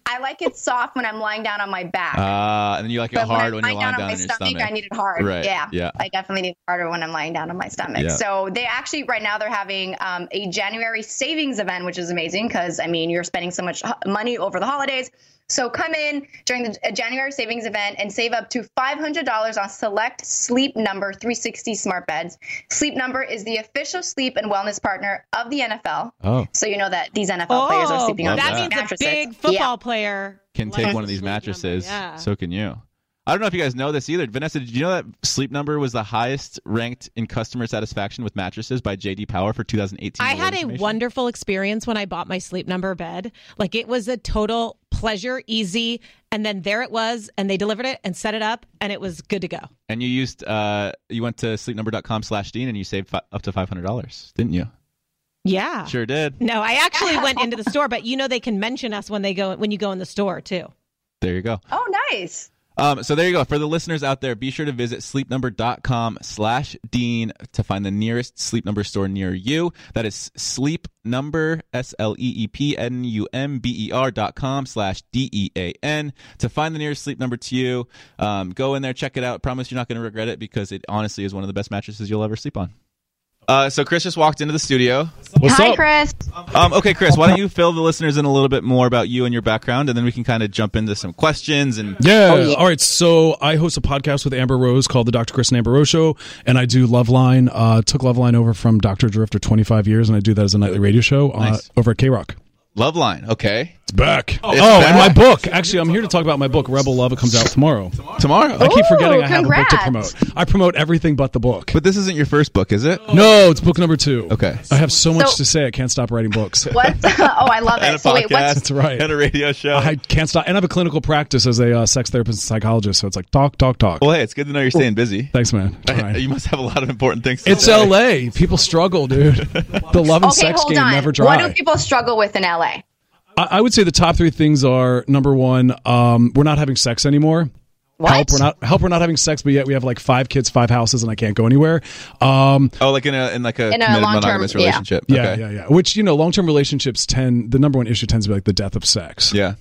[SPEAKER 4] I like it soft when I'm lying down on my back.
[SPEAKER 2] Uh, and then you like it
[SPEAKER 4] but
[SPEAKER 2] hard
[SPEAKER 4] when
[SPEAKER 2] when
[SPEAKER 4] I'm
[SPEAKER 2] you're
[SPEAKER 4] lying
[SPEAKER 2] lying
[SPEAKER 4] down
[SPEAKER 2] down
[SPEAKER 4] on
[SPEAKER 2] on
[SPEAKER 4] my
[SPEAKER 2] your
[SPEAKER 4] stomach,
[SPEAKER 2] stomach.
[SPEAKER 4] I need it hard.
[SPEAKER 2] Right,
[SPEAKER 4] Yeah.
[SPEAKER 2] yeah.
[SPEAKER 4] I definitely need it harder when I'm lying down on my stomach.
[SPEAKER 2] Yeah.
[SPEAKER 4] So they actually right now they're having um, a January savings event, which is amazing because I mean you're spending so much money over the holidays. So come in during the January savings event and save up to $500 on select Sleep Number 360 smart beds. Sleep Number is the official sleep and wellness partner of the NFL.
[SPEAKER 2] Oh.
[SPEAKER 4] So you know that these NFL players are
[SPEAKER 5] Oh,
[SPEAKER 4] sleeping on
[SPEAKER 2] love
[SPEAKER 5] that
[SPEAKER 4] these
[SPEAKER 5] means a
[SPEAKER 4] mattresses.
[SPEAKER 5] big
[SPEAKER 4] Yeah.
[SPEAKER 5] football player
[SPEAKER 2] Can take one of these
[SPEAKER 5] Sleep Number,
[SPEAKER 2] mattresses.
[SPEAKER 5] yeah.
[SPEAKER 2] So can you. I don't know if you guys know this either. Vanessa, did you know that Sleep Number was the highest ranked in customer satisfaction with mattresses by JD Power for 2018?
[SPEAKER 5] I had a wonderful experience when I bought my sleep number bed. Like it was a total pleasure, easy, and then there it was, and they delivered it and set it up, and it was good to go.
[SPEAKER 2] And you used uh you went to sleepnumber.com slash Dean and you saved fi- up to five hundred dollars, didn't you?
[SPEAKER 5] Yeah.
[SPEAKER 2] Sure did.
[SPEAKER 5] No, I actually went into the store, but you know they can mention us when they go when you go in the store too.
[SPEAKER 2] There you go.
[SPEAKER 4] Oh, nice.
[SPEAKER 2] Um, so there you go. For the listeners out there, be sure to visit sleepnumber.com slash Dean to find the nearest Sleep Number store near you. That is Sleep Number, S L E E P N U M B E R dot com slash D E A N to find the nearest Sleep Number to you. Um, go in there, check it out. Promise you're not going to regret it because it honestly is one of the best mattresses you'll ever sleep on. Uh, so Chris just walked into the studio.
[SPEAKER 6] What's
[SPEAKER 4] Hi,
[SPEAKER 6] up?
[SPEAKER 4] Chris.
[SPEAKER 2] Um, okay, Chris, why don't you fill the listeners in a little bit more about you and your background, and then we can kind of jump into some questions and
[SPEAKER 6] Yeah. All right. So I host a podcast with Amber Rose called the Dr. Chris and Amber Rose Show, and I do Loveline. Uh, took Loveline over from Dr. Drew after 25 years, and I do that as a nightly radio show uh,
[SPEAKER 2] Nice.
[SPEAKER 6] over at KROQ.
[SPEAKER 2] Love Okay.
[SPEAKER 6] It's back. Oh,
[SPEAKER 2] It's
[SPEAKER 6] and my book. Actually, I'm here to talk about my book, Rebel Love. It comes out tomorrow.
[SPEAKER 2] Tomorrow.
[SPEAKER 6] I keep forgetting
[SPEAKER 4] Ooh,
[SPEAKER 6] I have a book to promote. I promote everything but the book.
[SPEAKER 2] But this isn't your first book, is it?
[SPEAKER 6] No, it's book number two.
[SPEAKER 2] Okay.
[SPEAKER 6] I have so much
[SPEAKER 4] So-
[SPEAKER 6] to say. I can't stop writing books.
[SPEAKER 4] What? oh, I love
[SPEAKER 2] And a
[SPEAKER 4] it. So wait,
[SPEAKER 2] podcast.
[SPEAKER 4] what's
[SPEAKER 6] That's right.
[SPEAKER 2] And a radio show.
[SPEAKER 6] I can't stop. And I have a clinical practice as a uh, sex therapist and psychologist. So it's like talk, talk, talk.
[SPEAKER 2] well, hey, it's good to know you're staying busy.
[SPEAKER 6] Thanks, man. All right.
[SPEAKER 2] You must have a lot of important things to say.
[SPEAKER 6] It's
[SPEAKER 2] say.
[SPEAKER 6] LA. People struggle, dude. The love and
[SPEAKER 4] okay?
[SPEAKER 6] sex
[SPEAKER 4] Hold
[SPEAKER 6] game
[SPEAKER 4] on.
[SPEAKER 6] never
[SPEAKER 4] What
[SPEAKER 6] dry.
[SPEAKER 4] do people struggle with in LA?
[SPEAKER 6] I, I would say the top three things are number one, um, we're not having sex anymore.
[SPEAKER 4] What?
[SPEAKER 6] Help, we're not help. We're not having sex, but yet we have like five kids, five houses, and I can't go anywhere. Um,
[SPEAKER 2] Oh, like in a in like a,
[SPEAKER 4] In a
[SPEAKER 2] committed
[SPEAKER 4] long-term-
[SPEAKER 2] monogamous relationship.
[SPEAKER 6] yeah,
[SPEAKER 2] Okay.
[SPEAKER 6] yeah, yeah. Which you know, long term relationships tend the number one issue tends to be like the death of sex.
[SPEAKER 2] Yeah.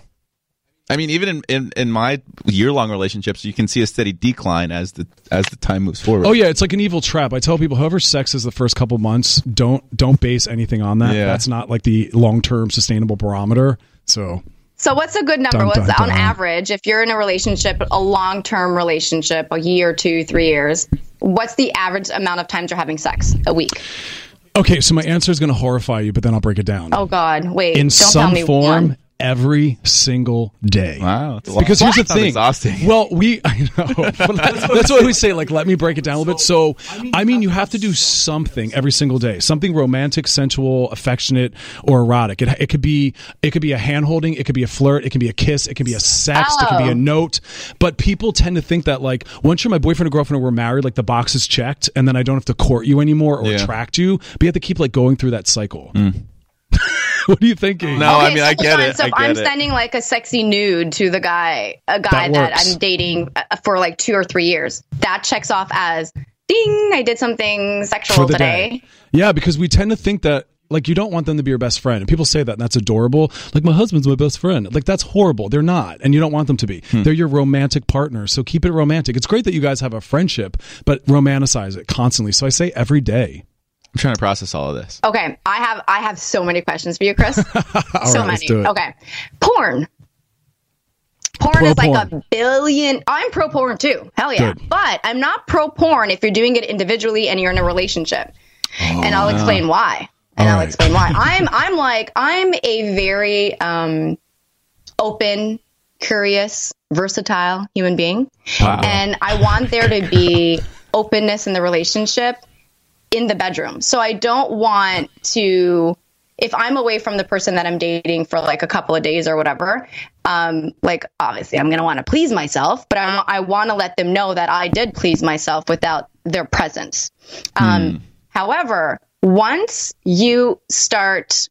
[SPEAKER 2] I mean, even in, in, in my year long relationships, you can see a steady decline as the as the time moves forward.
[SPEAKER 6] Oh yeah, it's like an evil trap. I tell people, however, sex is the first couple months, don't don't base anything on that.
[SPEAKER 2] Yeah.
[SPEAKER 6] That's not like the long term sustainable barometer. So
[SPEAKER 4] So what's a good number?
[SPEAKER 6] Dun,
[SPEAKER 4] What's
[SPEAKER 6] dun,
[SPEAKER 4] on
[SPEAKER 6] dun.
[SPEAKER 4] average if you're in a relationship, a long term relationship, a year, two, three years? What's the average amount of times you're having sex a week?
[SPEAKER 6] okay, so my answer is going to horrify you, but then I'll break it down.
[SPEAKER 4] Oh God, wait!
[SPEAKER 6] in
[SPEAKER 4] don't tell
[SPEAKER 6] some
[SPEAKER 4] me
[SPEAKER 6] form
[SPEAKER 4] one.
[SPEAKER 6] Every single day.
[SPEAKER 2] Wow. That's a lot.
[SPEAKER 6] Because here's the
[SPEAKER 2] Sounds
[SPEAKER 6] thing.
[SPEAKER 2] exhausting.
[SPEAKER 6] Well, we I know. That's, that's why we say like let me break it down a little bit. So I mean you have to do something every single day. Something romantic, sensual, affectionate, or erotic. It, it could be it could be a hand holding, it could be a flirt, it can be a kiss, it can be a sext, it can be
[SPEAKER 4] Oh.
[SPEAKER 6] a note. But people tend to think that like once you're my boyfriend or girlfriend or we're married, like the box is checked and then I don't have to court you anymore or
[SPEAKER 2] Yeah.
[SPEAKER 6] attract you. But you have to keep like going through that cycle. Mm. what are you thinking?
[SPEAKER 2] No, I
[SPEAKER 4] Okay,
[SPEAKER 2] mean
[SPEAKER 4] so
[SPEAKER 2] I get
[SPEAKER 4] hold on.
[SPEAKER 2] it.
[SPEAKER 4] So
[SPEAKER 2] I
[SPEAKER 4] if
[SPEAKER 2] get
[SPEAKER 4] I'm
[SPEAKER 2] it.
[SPEAKER 4] sending like a sexy nude to the guy, a guy
[SPEAKER 6] That
[SPEAKER 4] that. I'm dating uh, for like two or three years, that checks off as ding. I did something sexual today.
[SPEAKER 6] day. Yeah, because we tend to think that like you don't want them to be your best friend. And people say that and that's adorable. Like my husband's my best friend. Like that's horrible. They're not. And you don't want them to be. They're your romantic partner. So keep it romantic. It's great that you guys have a friendship, but romanticize it constantly. So I say every day.
[SPEAKER 2] I'm trying to process all of this.
[SPEAKER 4] Okay, I have I have so many questions for you, Chris. So
[SPEAKER 6] right,
[SPEAKER 4] many.
[SPEAKER 6] let's do it.
[SPEAKER 4] Okay, porn. Porn
[SPEAKER 6] Pro
[SPEAKER 4] is like
[SPEAKER 6] porn.
[SPEAKER 4] a billion. I'm pro porn too. Hell yeah.
[SPEAKER 6] Good.
[SPEAKER 4] But I'm not pro porn if you're doing it individually and you're in a relationship. and I'll explain why. And
[SPEAKER 6] Oh,
[SPEAKER 4] I'll
[SPEAKER 6] right.
[SPEAKER 4] explain why. I'm I'm like I'm a very um open, curious, versatile human being. And I want there to be openness in the relationship in the bedroom. So I don't want to if I'm away from the person that I'm dating for like a couple of days or whatever, um, like obviously I'm gonna want to please myself, but I, I want to let them know that I did please myself without their presence. Um, However, once you start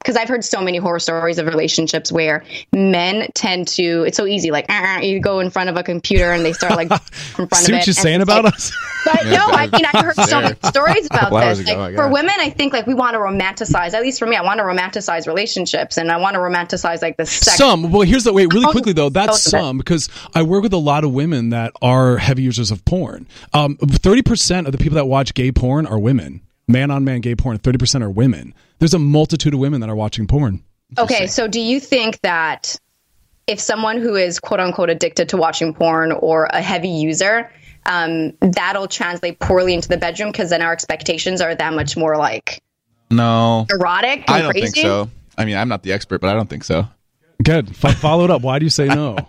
[SPEAKER 4] because I've heard so many horror stories of relationships where men tend to. It's so easy, like uh, you go in front of a computer and they start like in front
[SPEAKER 6] See
[SPEAKER 4] of
[SPEAKER 6] what
[SPEAKER 4] it.
[SPEAKER 6] you're saying about
[SPEAKER 4] like-
[SPEAKER 6] us?
[SPEAKER 4] But no, I mean I've heard so many stories about
[SPEAKER 2] couple
[SPEAKER 4] this. Like,
[SPEAKER 2] I
[SPEAKER 4] for women, I think like we want to romanticize. At least for me, I want to romanticize relationships, and I want to romanticize like the sex.
[SPEAKER 6] Some. Well, here's the wait. Really
[SPEAKER 4] Oh,
[SPEAKER 6] quickly though, that's
[SPEAKER 4] most
[SPEAKER 6] some because I work with a lot of women that are heavy users of porn. Um, Thirty percent of the people that watch gay porn are women. Man on man gay porn. Thirty percent are women. There's a multitude of women that are watching porn.
[SPEAKER 4] Okay, so do you think that if someone who is quote unquote addicted to watching porn or a heavy user, um, that'll translate poorly into the bedroom because then our expectations are that much more like
[SPEAKER 2] No,
[SPEAKER 4] erotic and
[SPEAKER 2] I don't
[SPEAKER 4] crazy?
[SPEAKER 2] think so. I mean, I'm not the expert, but I don't think so.
[SPEAKER 6] Good. F- follow it up. Why do you say no?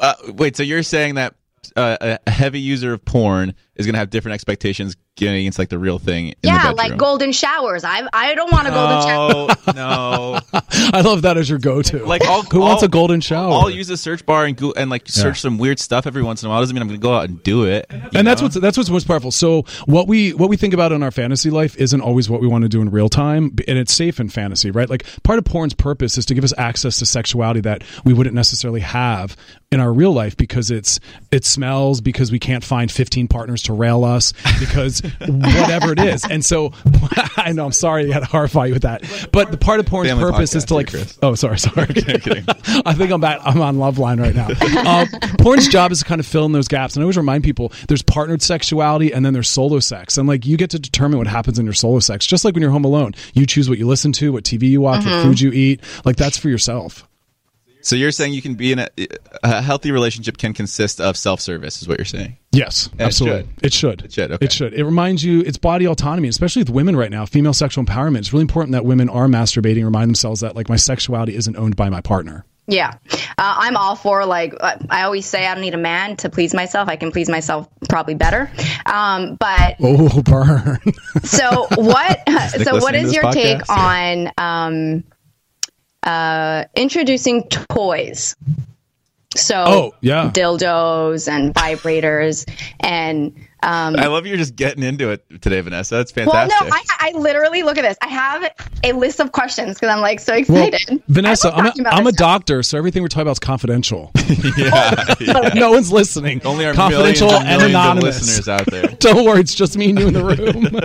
[SPEAKER 2] Uh, wait, so you're saying that uh, a heavy user of porn is going to have different expectations getting against like the real thing? In
[SPEAKER 4] Yeah,
[SPEAKER 2] the
[SPEAKER 4] like golden showers. I I don't want a golden shower.
[SPEAKER 2] No, no.
[SPEAKER 6] I love that as your go-to.
[SPEAKER 2] Like all,
[SPEAKER 6] who wants a golden shower?
[SPEAKER 2] I'll use the search bar and go and like search some weird stuff every once in a while. Doesn't mean I'm going to go out and do it. you
[SPEAKER 6] and that's
[SPEAKER 2] know?
[SPEAKER 6] what's that's what's most powerful. So what we what we think about in our fantasy life isn't always what we want to do in real time, and it's safe in fantasy, right? Like part of porn's purpose is to give us access to sexuality that we wouldn't necessarily have in our real life because it's it smells because we can't find 15 partners to rail us because whatever it is. And so I know I'm sorry I had to horrify you with that, but the part of porn's
[SPEAKER 2] Family
[SPEAKER 6] purpose is to like
[SPEAKER 2] here,
[SPEAKER 6] oh sorry sorry I think I'm back I'm on Loveline right now. Uh, porn's job is to kind of fill in those gaps, and I always remind people there's partnered sexuality and then there's solo sex, and like you get to determine what happens in your solo sex, just like when you're home alone. You choose what you listen to, what TV you watch, what food you eat. Like that's for yourself.
[SPEAKER 2] So you're saying you can be in a, a healthy relationship can consist of self-service, is what you're saying?
[SPEAKER 6] Yes,
[SPEAKER 2] it
[SPEAKER 6] absolutely.
[SPEAKER 2] should.
[SPEAKER 6] It should.
[SPEAKER 2] It should, okay.
[SPEAKER 6] It should. It reminds you. It's body autonomy, especially with women right now. Female sexual empowerment. It's really important that women are masturbating. Remind themselves that like my sexuality isn't owned by my partner.
[SPEAKER 4] Yeah, uh, I'm all for like uh, I always say I don't need a man to please myself. I can please myself probably better. Um, but
[SPEAKER 6] Oh, burn.
[SPEAKER 4] so what? so what is
[SPEAKER 2] listening to
[SPEAKER 4] is
[SPEAKER 2] this
[SPEAKER 4] your take on um, uh, introducing toys? So
[SPEAKER 6] Oh, yeah.
[SPEAKER 4] dildos and vibrators and um,
[SPEAKER 2] I love you're just getting into it today, Vanessa. That's fantastic.
[SPEAKER 4] well,
[SPEAKER 2] fantastic.
[SPEAKER 4] no, I, I literally look at this. I have a list of questions because I'm like so
[SPEAKER 6] Well,
[SPEAKER 4] excited.
[SPEAKER 6] Vanessa,
[SPEAKER 4] I love
[SPEAKER 6] I'm a,
[SPEAKER 4] talking about
[SPEAKER 6] I'm a doctor, so everything we're talking about is confidential.
[SPEAKER 2] yeah, yeah.
[SPEAKER 6] no one's listening.
[SPEAKER 2] Only our
[SPEAKER 6] confidential
[SPEAKER 2] millions and,
[SPEAKER 6] and
[SPEAKER 2] millions of
[SPEAKER 6] anonymous.
[SPEAKER 2] listeners out there.
[SPEAKER 6] Don't worry, it's just me and you in the room.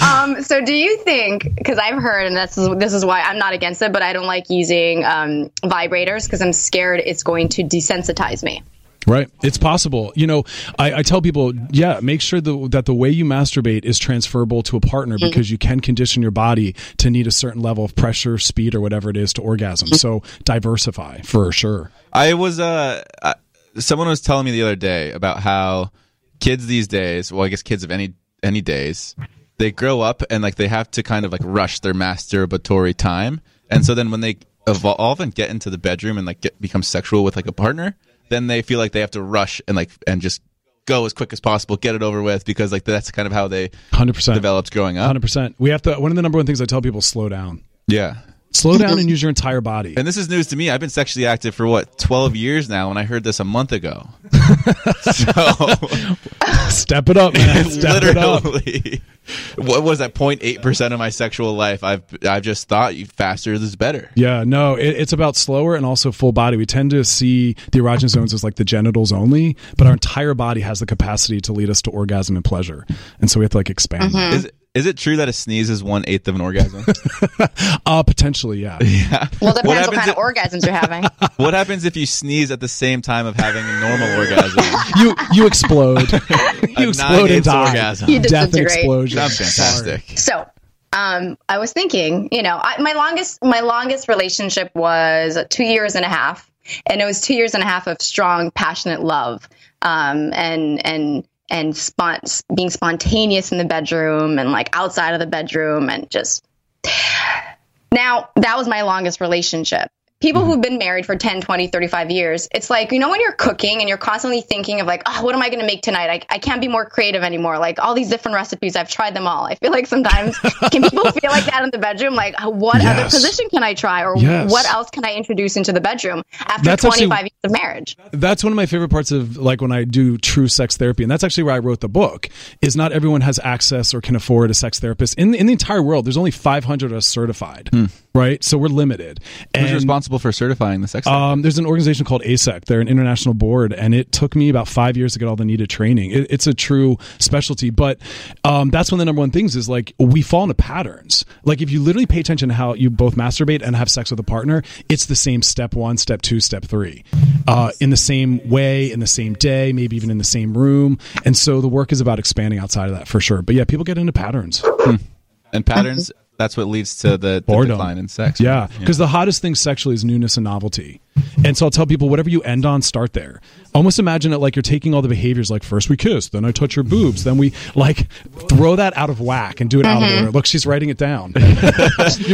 [SPEAKER 4] Um, so do you think? Because I've heard, and this is this is why I'm not against it, but I don't like using um, vibrators because I'm scared it's going to desensitize me.
[SPEAKER 6] Right, it's possible. You know, I, I tell people, yeah, make sure the, that the way you masturbate is transferable to a partner
[SPEAKER 4] Mm-hmm.
[SPEAKER 6] because you can condition your body to need a certain level of pressure, speed, or whatever it is to orgasm. So diversify for sure.
[SPEAKER 2] I was uh, uh, someone was telling me the other day about how kids these days, well, I guess kids of any any days, they grow up and like they have to kind of like rush their masturbatory time, and so then when they evolve and get into the bedroom and like get become sexual with like a partner, then they feel like they have to rush and like and just go as quick as possible, get it over with, because like that's kind of how they
[SPEAKER 6] Hundred percent.
[SPEAKER 2] developed growing up.
[SPEAKER 6] Hundred percent. We have to. One of the number one things I tell people: slow down.
[SPEAKER 2] Yeah.
[SPEAKER 6] Slow down and use your entire body.
[SPEAKER 2] And this is news to me. I've been sexually active for what, 12 years now, and I heard this a month ago. so,
[SPEAKER 6] Step it up, man. Step it up.
[SPEAKER 2] literally, what was that 0.8% of my sexual life? I've I've just thought faster is better.
[SPEAKER 6] Yeah, no, it, it's about slower and also full body. We tend to see the erogenous zones as like the genitals only, but our entire body has the capacity to lead us to orgasm and pleasure, and so we have to like expand. Mm-hmm. that.
[SPEAKER 2] Is, is it true that a sneeze is one eighth of an orgasm?
[SPEAKER 6] Uh, potentially, yeah. Yeah.
[SPEAKER 4] Well, depends what,
[SPEAKER 2] happens
[SPEAKER 4] kind
[SPEAKER 2] if-
[SPEAKER 4] of orgasms you're having.
[SPEAKER 2] what happens if you sneeze at the same time of having a normal orgasm?
[SPEAKER 6] You you explode, you explode and
[SPEAKER 2] nine-eighths
[SPEAKER 6] die.
[SPEAKER 2] orgasm.
[SPEAKER 4] You
[SPEAKER 6] Death and
[SPEAKER 4] disintegrate.
[SPEAKER 6] explosion.
[SPEAKER 2] Sounds fantastic.
[SPEAKER 4] So, um, I was thinking, you know, I, my longest my longest relationship was two years and a half, and it was two years and a half of strong, passionate love, um, and and and spont- being spontaneous in the bedroom and like outside of the bedroom and just. Now that was my longest relationship. People mm-hmm. who've been married for 10 20 35 years it's like you know when you're cooking and you're constantly thinking of like oh what am i going to make tonight? I, I can't be more creative anymore. Like all these different recipes i've tried them all. I feel like sometimes can people feel like that in the bedroom? Like uh, what other position can i try? Or
[SPEAKER 6] Yes.
[SPEAKER 4] what else can i introduce into the bedroom after
[SPEAKER 6] That's actually-
[SPEAKER 4] 25 years of marriage?
[SPEAKER 6] That's one of my favorite parts of like when I do true sex therapy, and that's actually where I wrote the book. Is not everyone has access or can afford a sex therapist. In the, in the entire world. There's only 500 of us certified, hmm. Right? So we're limited.
[SPEAKER 2] Who's
[SPEAKER 6] And-
[SPEAKER 2] responsible for certifying the sex?
[SPEAKER 6] Um, there's an organization called AASECT. They're an international board, and it took me about five years to get all the needed training. It, it's a true specialty, but um, that's one of the number one things is like we fall into patterns. Like if you literally pay attention to how you both masturbate and have sex with a partner, it's the same step one, step two, step three, uh, in the same way, in the same day, maybe even in the same room. And so the work is about expanding outside of that for sure. But yeah, people get into patterns.
[SPEAKER 2] and patterns. That's what leads to the, the
[SPEAKER 6] Boredom.
[SPEAKER 2] decline in sex.
[SPEAKER 6] Yeah, because the hottest thing sexually is newness and novelty. And so I'll tell people whatever you end on, start there. Almost imagine it like you're taking all the behaviors like first we kiss, then I touch your boobs, then we like throw that out of whack and do it out of mm-hmm. order. Look, she's writing it down. you're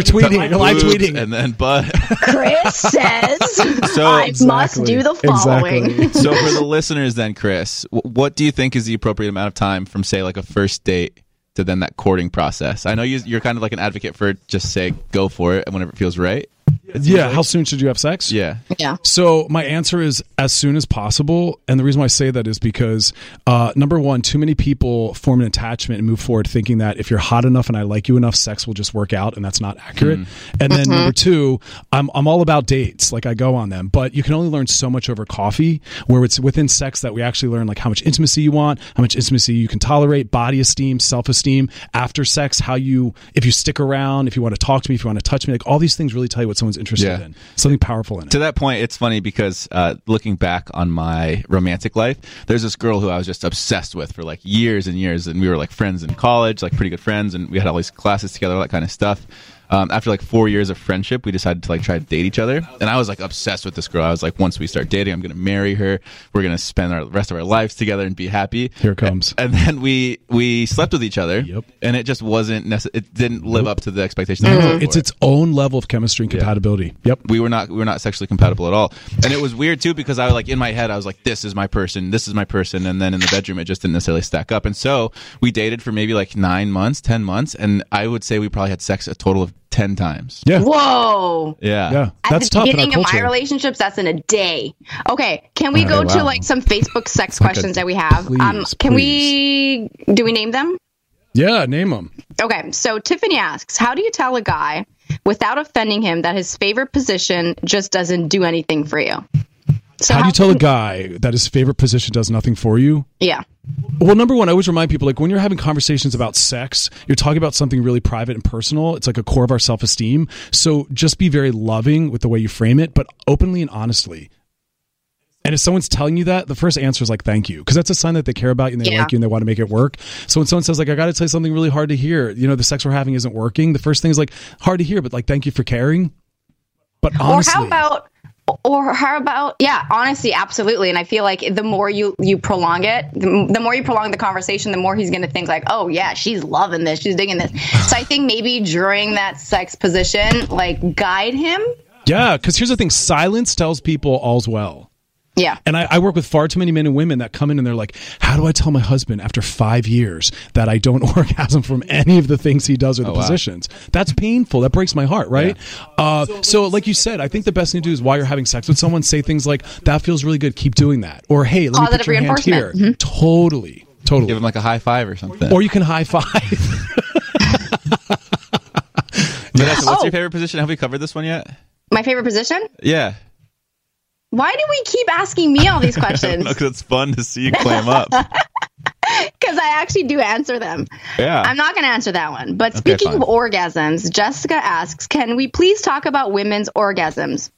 [SPEAKER 6] tweeting, you're live tweeting.
[SPEAKER 2] and then but
[SPEAKER 4] chris says
[SPEAKER 2] So-
[SPEAKER 4] i must do the following
[SPEAKER 6] Exactly.
[SPEAKER 2] so for the listeners, then Chris, what do you think is the appropriate amount of time from say like a first date to then that courting process? I know you, you're kind of like an advocate for just say go for it and whenever it feels right.
[SPEAKER 6] Yeah, how soon should you have sex?
[SPEAKER 2] Yeah.
[SPEAKER 4] yeah
[SPEAKER 6] So my answer is as soon as possible, and the reason why I say that is because uh, number one, too many people form an attachment and move forward thinking that if you're hot enough and I like you enough, sex will just work out, and that's not accurate. And then number two, I'm I'm all about dates, like I go on them, but you can only learn so much over coffee. Where it's within sex that we actually learn like how much intimacy you want, how much intimacy you can tolerate, body esteem, self esteem. After sex, how you if you stick around, if you want to talk to me, if you want to touch me, like all these things really tell you what someone's interested
[SPEAKER 2] Yeah.
[SPEAKER 6] in. Something powerful in it.
[SPEAKER 2] To that point, it's funny because uh, looking back on my romantic life, there's this girl who I was just obsessed with for like years and years, and we were like friends in college, like pretty good friends, and we had all these classes together, all that kind of stuff. Um, after like four years of friendship, we decided to like try to date each other, and I was like obsessed with this girl. I was like, once we start dating, I'm gonna marry her. We're gonna spend our the rest of our lives together and be happy.
[SPEAKER 6] Here it comes.
[SPEAKER 2] And then we we slept with each other,
[SPEAKER 6] Yep.
[SPEAKER 2] and it just wasn't necess- It didn't live up to the expectations. had
[SPEAKER 6] It's its own level of chemistry and compatibility. Yep.
[SPEAKER 2] we were not we were not sexually compatible at all and it was weird too because i was like in my head i was like this is my person this is my person and then in the bedroom it just didn't necessarily stack up and so we dated for maybe like nine months ten months and i would say we probably had sex a total of 10 times
[SPEAKER 6] Yeah.
[SPEAKER 4] whoa
[SPEAKER 2] yeah
[SPEAKER 6] Yeah.
[SPEAKER 4] At
[SPEAKER 6] That's
[SPEAKER 4] the
[SPEAKER 6] tough in our
[SPEAKER 4] beginning of my
[SPEAKER 6] culture.
[SPEAKER 4] relationships, that's in a day. Okay, can we go
[SPEAKER 2] Okay,
[SPEAKER 4] to
[SPEAKER 2] wow.
[SPEAKER 4] like some Facebook sex questions that we have? um,
[SPEAKER 6] Please,
[SPEAKER 4] can we do we name them?
[SPEAKER 6] Yeah, name them.
[SPEAKER 4] Okay, so Tiffany asks, how do you tell a guy without offending him that his favorite position just doesn't do anything for you? So
[SPEAKER 6] How do you tell a guy that his favorite position does nothing for you?
[SPEAKER 4] Yeah.
[SPEAKER 6] Well, number one, I always remind people like when you're having conversations about sex, you're talking about something really private and personal. It's like a core of our self esteem. So just be very loving with the way you frame it, but openly and honestly. And if someone's telling you that, the first answer is like, thank you. Because that's a sign that they care about you and they
[SPEAKER 4] Yeah.
[SPEAKER 6] like you and they want to make it work. So when someone says, like, I got to tell you something really hard to hear, you know, the sex we're having isn't working, the first thing is like, hard to hear, but like, thank you for caring. But honestly,
[SPEAKER 4] Or how about or how about yeah honestly absolutely. And i feel like the more you you prolong it the, the more you prolong the conversation the more he's going to think like oh yeah she's loving this. She's digging this. So i think maybe during that sex position like guide him.
[SPEAKER 6] Yeah, because here's the thing silence tells people all's well.
[SPEAKER 4] Yeah
[SPEAKER 6] And I, I work with far too many men and women that come in and they're like, How do I tell my husband after five years that I don't orgasm from any of the things he does or the
[SPEAKER 2] wow.
[SPEAKER 6] positions? That's painful. That breaks my heart, right? Uh, so, like you said, I think the best thing to do is while you're having sex with someone, say things like, That feels really good. Keep doing that. Or, Hey, let me put your hand here.
[SPEAKER 4] reinforcement.
[SPEAKER 6] Totally. Totally.
[SPEAKER 2] give him like a high five or something
[SPEAKER 6] or you can high five.
[SPEAKER 2] Vanessa, what's
[SPEAKER 4] Oh.
[SPEAKER 2] your favorite position have we covered this one yet
[SPEAKER 4] my favorite position
[SPEAKER 2] yeah
[SPEAKER 4] why do we keep asking me all these questions
[SPEAKER 2] Because it's fun to see you clam up
[SPEAKER 4] because i actually do answer them
[SPEAKER 2] yeah
[SPEAKER 4] I'm not going to answer that one. But speaking
[SPEAKER 2] fine.
[SPEAKER 4] of orgasms, Jessica asks, can we please talk about women's orgasms?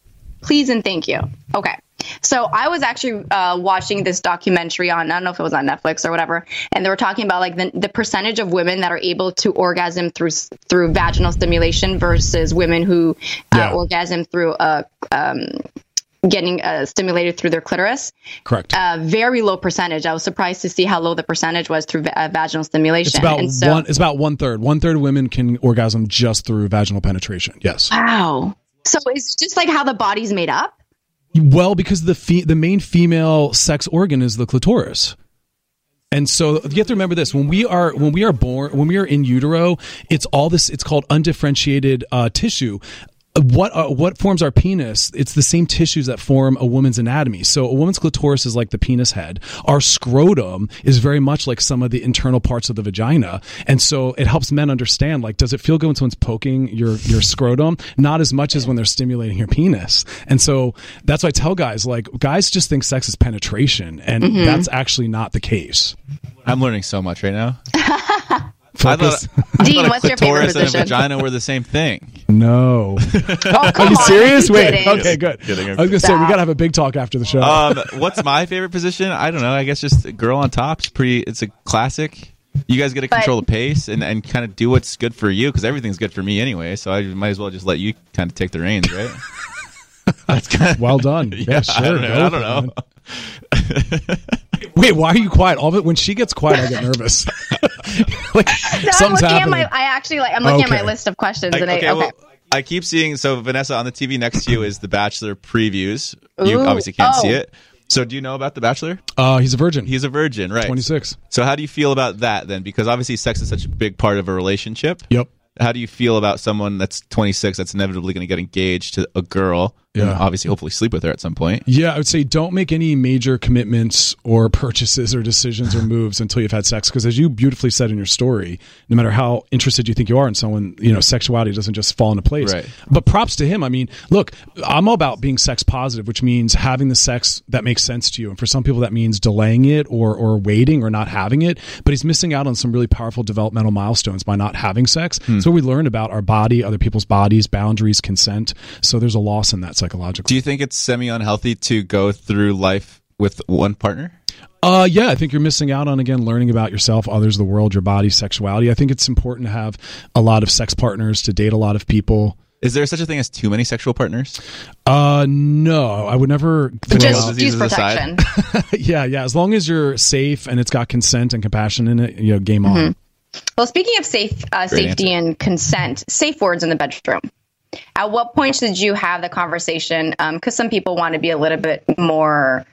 [SPEAKER 4] Please and thank you. Okay. So I was actually uh, watching this documentary on, I don't know if it was on Netflix or whatever, and they were talking about like the, the percentage of women that are able to orgasm through through vaginal stimulation versus women who uh,
[SPEAKER 6] Yeah.
[SPEAKER 4] orgasm through a um, getting uh, stimulated through their clitoris.
[SPEAKER 6] Correct.
[SPEAKER 4] Uh, very low percentage. I was surprised to see how low the percentage was through va- uh, vaginal stimulation.
[SPEAKER 6] It's about
[SPEAKER 4] and so,
[SPEAKER 6] one. It's about one third. One third of women can orgasm just through vaginal penetration. Yes.
[SPEAKER 4] Wow. So it's just like how the body's made up.
[SPEAKER 6] Well, because the fe- the main female sex organ is the clitoris. And so you have to remember this: when we are when we are born, when we are in utero, it's all this. It's called undifferentiated uh, tissue. What uh, what forms our penis? It's the same tissues that form a woman's anatomy. So a woman's clitoris is like the penis head. Our scrotum is very much like some of the internal parts of the vagina, and so it helps men understand. Like, does it feel good when someone's poking your your scrotum? Not as much as when they're stimulating your penis. And so that's why I tell guys like guys just think sex is penetration, and that's actually not the case.
[SPEAKER 2] I'm learning so much right now.
[SPEAKER 6] Focus.
[SPEAKER 2] I thought, I
[SPEAKER 4] Dean,
[SPEAKER 2] thought
[SPEAKER 4] what's
[SPEAKER 2] a
[SPEAKER 4] your favorite
[SPEAKER 2] clitoris and a
[SPEAKER 4] position?
[SPEAKER 2] vagina were the same thing.
[SPEAKER 6] no.
[SPEAKER 4] Oh,
[SPEAKER 6] Are you
[SPEAKER 4] on,
[SPEAKER 6] serious?
[SPEAKER 4] I'm
[SPEAKER 6] Wait.
[SPEAKER 4] kidding.
[SPEAKER 6] Okay, good.
[SPEAKER 2] Kidding, I'm
[SPEAKER 6] was gonna say we gotta have a big talk after the show.
[SPEAKER 2] Um, what's my favorite position? I don't know. I guess just girl on top. It's pretty. It's a classic. You guys get to
[SPEAKER 4] But-
[SPEAKER 2] control the pace and, and kind of do what's good for you because everything's good for me anyway. So I might as well just let you kind of take the reins, right? That's kind of
[SPEAKER 6] well done. Yeah, sure.
[SPEAKER 2] I don't know. I don't know.
[SPEAKER 6] Wait, why are you quiet? All of it when she gets quiet, I get nervous. like
[SPEAKER 4] No, I'm
[SPEAKER 6] something's
[SPEAKER 4] looking at my. I actually like. I'm looking at my list of questions,
[SPEAKER 2] I,
[SPEAKER 4] and I
[SPEAKER 2] okay,
[SPEAKER 4] okay.
[SPEAKER 2] well, I keep seeing so Vanessa on the TV next to you is The Bachelor previews. You obviously can't see
[SPEAKER 4] oh.
[SPEAKER 2] it. So do you know about The Bachelor?
[SPEAKER 6] uh, he's a virgin.
[SPEAKER 2] He's a virgin, right?
[SPEAKER 6] twenty six.
[SPEAKER 2] So how do you feel about that then? Because obviously sex is such a big part of a relationship.
[SPEAKER 6] Yep.
[SPEAKER 2] How do you feel about someone that's 26 that's inevitably going to get engaged to a girl and
[SPEAKER 6] Yeah.
[SPEAKER 2] obviously hopefully sleep with her at some point?
[SPEAKER 6] Yeah, I would say don't make any major commitments or purchases or decisions or moves until you've had sex. Because as you beautifully said in your story, no matter how interested you think you are in someone, you know, sexuality doesn't just fall into place.
[SPEAKER 2] Right.
[SPEAKER 6] But props to him. I mean, look, I'm all about being sex positive, which means having the sex that makes sense to you. And for some people, that means delaying it or or waiting or not having it. But he's missing out on some really powerful developmental milestones by not having sex. Hmm. So we learn about our body, other people's bodies, boundaries, consent. So there's a loss in that psychologically.
[SPEAKER 2] Do you think it's semi unhealthy to go through life with one partner?
[SPEAKER 6] Uh, yeah, I think you're missing out on again learning about yourself, others, the world, your body, sexuality. I think it's important to have a lot of sex partners, to date a lot of people.
[SPEAKER 2] Is there such a thing as too many sexual partners?
[SPEAKER 6] Uh, no, I would never.
[SPEAKER 4] Just
[SPEAKER 6] out-
[SPEAKER 2] diseases
[SPEAKER 4] use
[SPEAKER 2] aside.
[SPEAKER 4] protection.
[SPEAKER 6] yeah, yeah. As long as you're safe and it's got consent and compassion in it, you know, game on.
[SPEAKER 4] Well, speaking of safe uh,
[SPEAKER 2] Great
[SPEAKER 4] safety and consent, safe words in the bedroom. At what point did you have the conversation? Because some people want to be a little bit more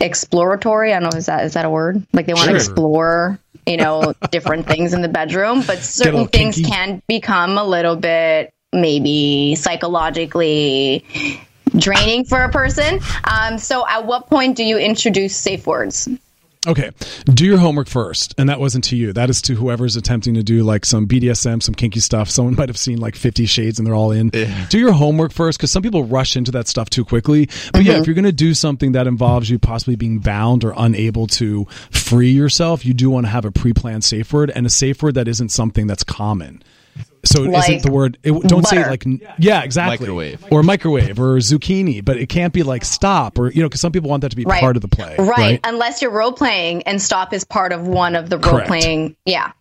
[SPEAKER 4] exploratory. I don't know is that is that a word? Like they want
[SPEAKER 6] Sure.
[SPEAKER 4] to explore, you know, different things in the bedroom. But certain things
[SPEAKER 6] kinky.
[SPEAKER 4] can become a little bit maybe psychologically draining for a person. Um, so, at what point do you introduce safe words?
[SPEAKER 6] Okay, do your homework first, and that wasn't to you. That is to whoever's attempting to do like some BDSM, some kinky stuff. Someone might have seen like Fifty Shades, and they're all in. Do your homework first, because some people rush into that stuff too quickly. But yeah, mm-hmm. if you're going to do something that involves you possibly being bound or unable to free yourself, you do want to have a pre-planned safe word and a safe word that isn't something that's common. So it
[SPEAKER 4] Like
[SPEAKER 6] isn't the word. It, don't say
[SPEAKER 4] butter.
[SPEAKER 6] like yeah, exactly.
[SPEAKER 2] Microwave.
[SPEAKER 6] or microwave or zucchini, but it can't be like stop or you know because some people want that to be
[SPEAKER 4] Right.
[SPEAKER 6] part of the play.
[SPEAKER 4] Right. Unless you're role playing and stop is part of one of the role
[SPEAKER 6] Correct.
[SPEAKER 4] playing. Yeah.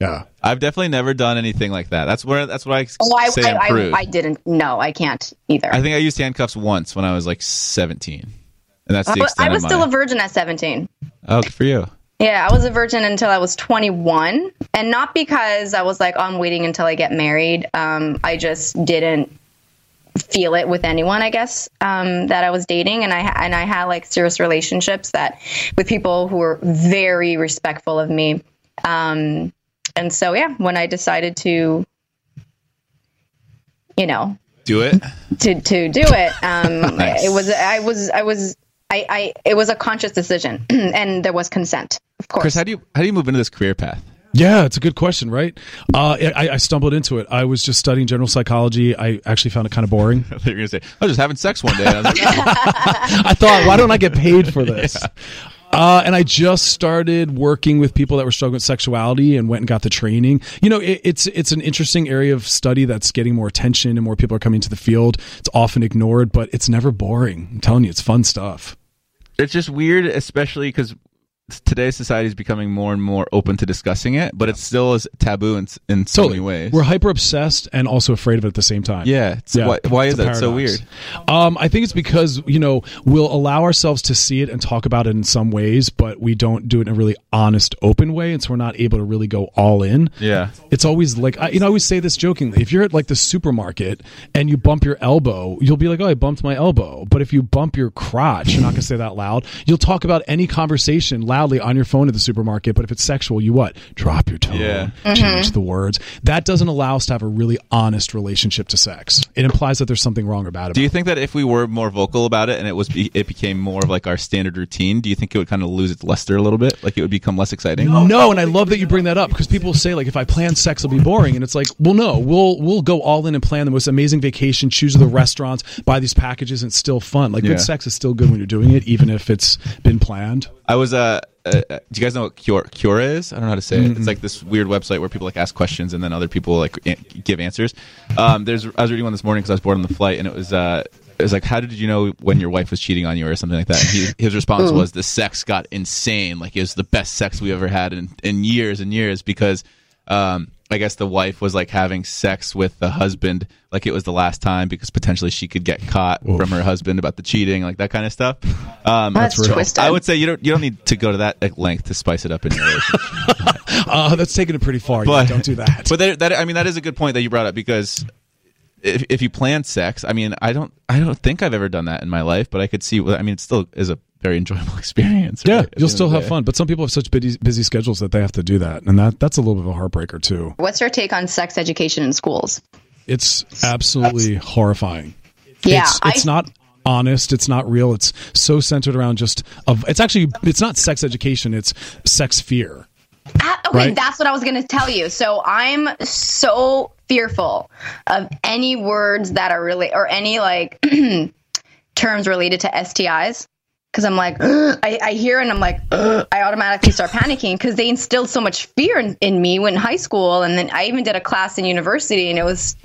[SPEAKER 6] Yeah.
[SPEAKER 2] I've definitely never done anything like that. That's where that's what I
[SPEAKER 4] Oh, I,
[SPEAKER 2] say
[SPEAKER 4] I,
[SPEAKER 2] I'm
[SPEAKER 4] I. I didn't. No, I can't either.
[SPEAKER 2] I think I used handcuffs once when I was like 17, and that's the
[SPEAKER 4] I was,
[SPEAKER 2] extent
[SPEAKER 4] I was
[SPEAKER 2] of
[SPEAKER 4] still
[SPEAKER 2] my.
[SPEAKER 4] a virgin at 17.
[SPEAKER 2] oh, good for you.
[SPEAKER 4] Yeah, I was a virgin until I was 21. And not because I was like, oh, I'm waiting until I get married. Um, I just didn't feel it with anyone, I guess, um, that I was dating. And I, and I had like serious relationships that with people who were very respectful of me. Um, and so, yeah, when I decided to, you know,
[SPEAKER 2] Do it.
[SPEAKER 4] to to do it. Um,
[SPEAKER 2] Nice.
[SPEAKER 4] It was I was I was I, I it was a conscious decision, and there was consent, of course.
[SPEAKER 2] Chris, how do you how do you move into this career path?
[SPEAKER 6] Yeah, it's a good question, right? Uh, I, I stumbled into it. I was just studying general psychology. I actually found it kind of boring.
[SPEAKER 2] I you were gonna say I was just having sex one day. I like.
[SPEAKER 6] I thought, why don't I get paid for this? Uh, and I just started working with people that were struggling with sexuality and went and got the training. You know, it, it's it's an interesting area of study that's getting more attention and more people are coming to the field. It's often ignored, but it's never boring. I'm telling you, it's fun stuff.
[SPEAKER 2] it's just weird, especially because today's society is becoming more and more open to discussing it, but it still is taboo in, in so
[SPEAKER 6] Totally.
[SPEAKER 2] many ways.
[SPEAKER 6] We're hyper obsessed and also afraid of it at the same time.
[SPEAKER 2] yeah. It's, Why, why is that so weird?
[SPEAKER 6] Um, I think it's because you know we'll allow ourselves to see it and talk about it in some ways, but we don't do it in a really honest, open way, and so we're not able to really go all in.
[SPEAKER 2] Yeah.
[SPEAKER 6] It's always like I, you know I always say this jokingly. If you're at like the supermarket and you bump your elbow, you'll be like, "Oh, I bumped my elbow." But if you bump your crotch, you're not going to say that loud. You'll talk about any conversation loudly on your phone at the supermarket. But if it's sexual, you what? Drop your tone,
[SPEAKER 2] Yeah.
[SPEAKER 6] change mm-hmm. the words. That doesn't allow us to have a really honest relationship to sex. It implies that there's something wrong or bad about it.
[SPEAKER 2] Do you think that if we were more vocal about it and it was it became more of like our standard routine, do you think it would kind of lose its luster a little bit? Like it would become less exciting?
[SPEAKER 6] No, and I love that you bring that up because people say like if I plan sex, it'll be boring, and it's like, well, no, we'll we'll go all in and plan the most amazing vacation, choose the restaurants, buy these packages, and it's still fun. Like
[SPEAKER 2] Yeah.
[SPEAKER 6] good sex is still good when you're doing it, even if it's been planned.
[SPEAKER 2] I was uh, uh, uh, do you guys know what Cure Cure is? I don't know how to say it.
[SPEAKER 6] Mm-hmm.
[SPEAKER 2] It's like this weird website where people like ask questions and then other people like an- give answers. Um, there's I was reading one this morning because I was bored on the flight and it was uh, it was like how did you know when your wife was cheating on you or something like that? And he, his response was the sex got insane. Like it was the best sex we ever had in in years and years because. Um, I guess the wife was like having sex with the husband, like it was the last time because potentially she could get caught from her husband about the cheating, like that kind of stuff. Um,
[SPEAKER 4] That's
[SPEAKER 6] real.
[SPEAKER 4] twisted.
[SPEAKER 2] I would say you don't you don't need to go to that length to spice it up in your relationship.
[SPEAKER 6] Uh, that's taking it pretty far.
[SPEAKER 2] But-
[SPEAKER 6] yeah, don't do that.
[SPEAKER 2] but that, that I mean that is a good point that you brought up because if, if you plan sex, I mean I don't I don't think I've ever done that in my life, but I could see. I mean it still is a very enjoyable experience.
[SPEAKER 6] yeah,
[SPEAKER 2] right, at
[SPEAKER 6] you'll still have fun, but some people have such busy, busy schedules that they have to do that, and that that's a little bit of a heartbreaker too.
[SPEAKER 4] What's your take on sex education in schools?
[SPEAKER 6] It's absolutely horrifying.
[SPEAKER 4] Yeah,
[SPEAKER 6] it's, it's
[SPEAKER 4] I-
[SPEAKER 6] not honest. It's not real. It's so centered around just of. It's actually it's not sex education. It's sex fear.
[SPEAKER 4] Ah, Okay,
[SPEAKER 6] Right.
[SPEAKER 4] that's what I was going to tell you. So I'm so fearful of any words that are really, or any like terms related to STIs. Because I'm like, I, I hear and I'm like, I automatically start panicking because they instilled so much fear in, in me when in high school. And then I even did a class in university and it was,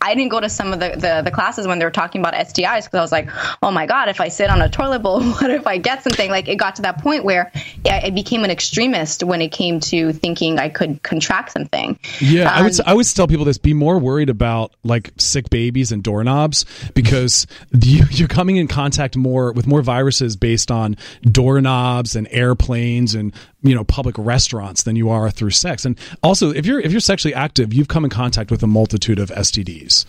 [SPEAKER 4] I didn't go to some of the, the, the classes when they were talking about STIs because I was like, oh my God, if I sit on a toilet bowl, what if I get something? Like it got to that point where yeah, I became an extremist when it came to thinking I could contract something.
[SPEAKER 6] Yeah, I would
[SPEAKER 4] I
[SPEAKER 6] s- I always tell people this: be more worried about like sick babies and doorknobs because you, you're coming in contact more with more viruses based on doorknobs and airplanes and you know public restaurants than you are through sex. And also, if you're if you're sexually active, you've come in contact with a multitude of STDs.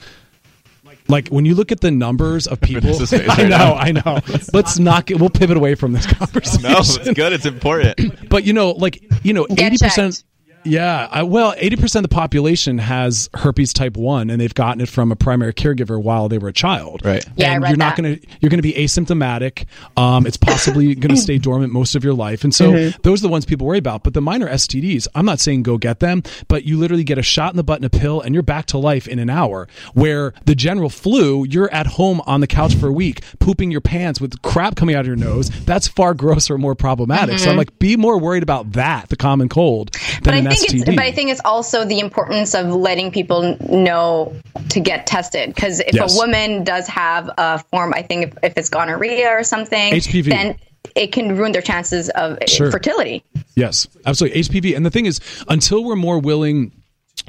[SPEAKER 6] Like when you look at the numbers of people,
[SPEAKER 2] Vanessa's face
[SPEAKER 6] I know,
[SPEAKER 2] now.
[SPEAKER 6] I know. Let's not get. We'll pivot away from this conversation.
[SPEAKER 2] No, it's good. It's important.
[SPEAKER 6] But you know, like you know,
[SPEAKER 4] Get
[SPEAKER 6] eighty percent.
[SPEAKER 4] checked.
[SPEAKER 6] Yeah, I, well, eighty percent of the population has herpes type one, and they've gotten it from a primary caregiver while they were a child.
[SPEAKER 2] Right.
[SPEAKER 4] Yeah, I
[SPEAKER 6] and
[SPEAKER 4] read
[SPEAKER 6] you're not gonna you're gonna be asymptomatic. Um, it's possibly gonna stay dormant most of your life, and so
[SPEAKER 4] Mm-hmm.
[SPEAKER 6] those are the ones people worry about. But the minor STDs, I'm not saying go get them, but you literally get a shot in the butt and a pill, and you're back to life in an hour. Where the general flu, you're at home on the couch for a week, pooping your pants with crap coming out of your nose. That's far grosser, more problematic. So I'm like, be more worried about that, the common cold, than
[SPEAKER 4] Mm-hmm. but I
[SPEAKER 6] an
[SPEAKER 4] think
[SPEAKER 6] STD.
[SPEAKER 4] but I think it's also the importance of letting people know to get tested because if
[SPEAKER 6] Yes.
[SPEAKER 4] a woman does have a form, I think if, if it's gonorrhea or something,
[SPEAKER 6] HPV.
[SPEAKER 4] then it can ruin their chances of eh,
[SPEAKER 6] Sure.
[SPEAKER 4] fertility.
[SPEAKER 6] Yes, absolutely. HPV. And the thing is, until we're more willing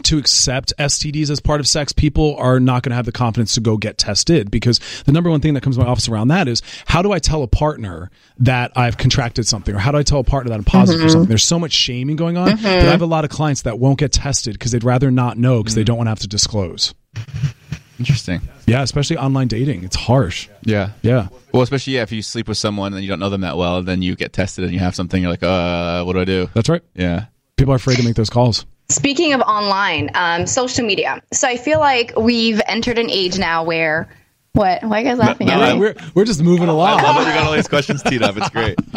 [SPEAKER 6] to accept STDs as part of sex, people are not going to have the confidence to go get tested because the number one thing that comes to my office around that is how do I tell a partner that I've contracted something or how do I tell a partner that I'm positive for mm-hmm. something? There's so much shaming going on that mm-hmm. I have a lot of clients that won't get tested because they'd rather not know because they mm. don't want to have to disclose.
[SPEAKER 2] Interesting.
[SPEAKER 6] Yeah, especially online dating. It's harsh.
[SPEAKER 2] Yeah.
[SPEAKER 6] Yeah.
[SPEAKER 2] Well, especially yeah, if you sleep with someone and you don't know them that well, then you get tested and you have something. You're like, uh, what do I do?
[SPEAKER 6] That's right.
[SPEAKER 2] Yeah.
[SPEAKER 6] People are afraid to make those calls.
[SPEAKER 4] Speaking of online, um, social media. So I feel like we've entered an age now where what? Why are you guys laughing
[SPEAKER 2] no,
[SPEAKER 4] at
[SPEAKER 2] I-
[SPEAKER 4] me?
[SPEAKER 6] We're, we're just moving along.
[SPEAKER 2] I love that you got all these questions teed up. It's great.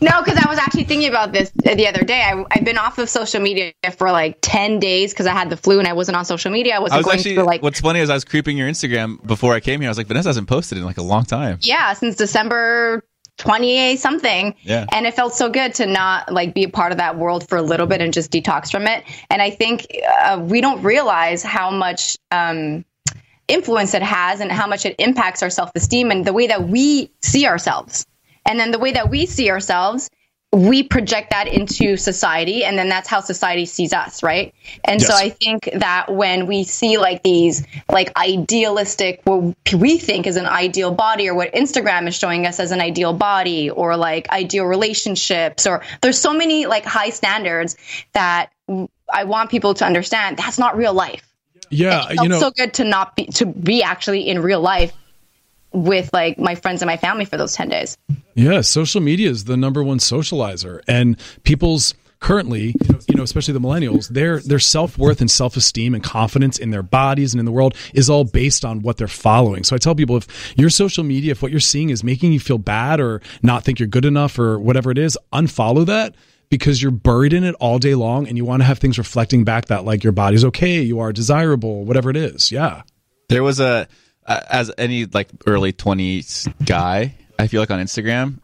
[SPEAKER 4] No, because I was actually thinking about this the other day. I, I've been off of social media for like ten days because I had the flu and I wasn't on social media. I wasn't
[SPEAKER 2] I was
[SPEAKER 4] going
[SPEAKER 2] actually.
[SPEAKER 4] through like
[SPEAKER 2] what's funny is I was creeping your Instagram before I came here. I was like, Vanessa hasn't posted in like a long time.
[SPEAKER 4] yeah since December 28 something.
[SPEAKER 2] Yeah.
[SPEAKER 4] And it felt so good to not like be a part of that world for a little bit and just detox from it. And I think uh, we don't realize how much um, influence it has and how much it impacts our self esteem and the way that we see ourselves. And then the way that we see ourselves we project that into society and then that's how society sees us right? And so i think that when we see like these like idealistic what we think is an ideal body or what instagram is showing us as an ideal body or like ideal relationships or there's so many like high standards that i want people to understand that's not real life.
[SPEAKER 6] Yeah,
[SPEAKER 4] it
[SPEAKER 6] you know,
[SPEAKER 4] so good to not be to be actually in real life with like my friends and my family for those 10 days
[SPEAKER 6] Yeah, social media is the number one socializer, and people's currently, you know, especially the millennials, their their self worth and self esteem and confidence in their bodies and in the world is all based on what they're following. So I tell people if your social media, if what you're seeing is making you feel bad or not think you're good enough or whatever it is, unfollow that because you're buried in it all day long and you want to have things reflecting back that like your body's okay, you are desirable, whatever it is. Yeah.
[SPEAKER 2] There was a as any like early 20s guy, I feel like on Instagram,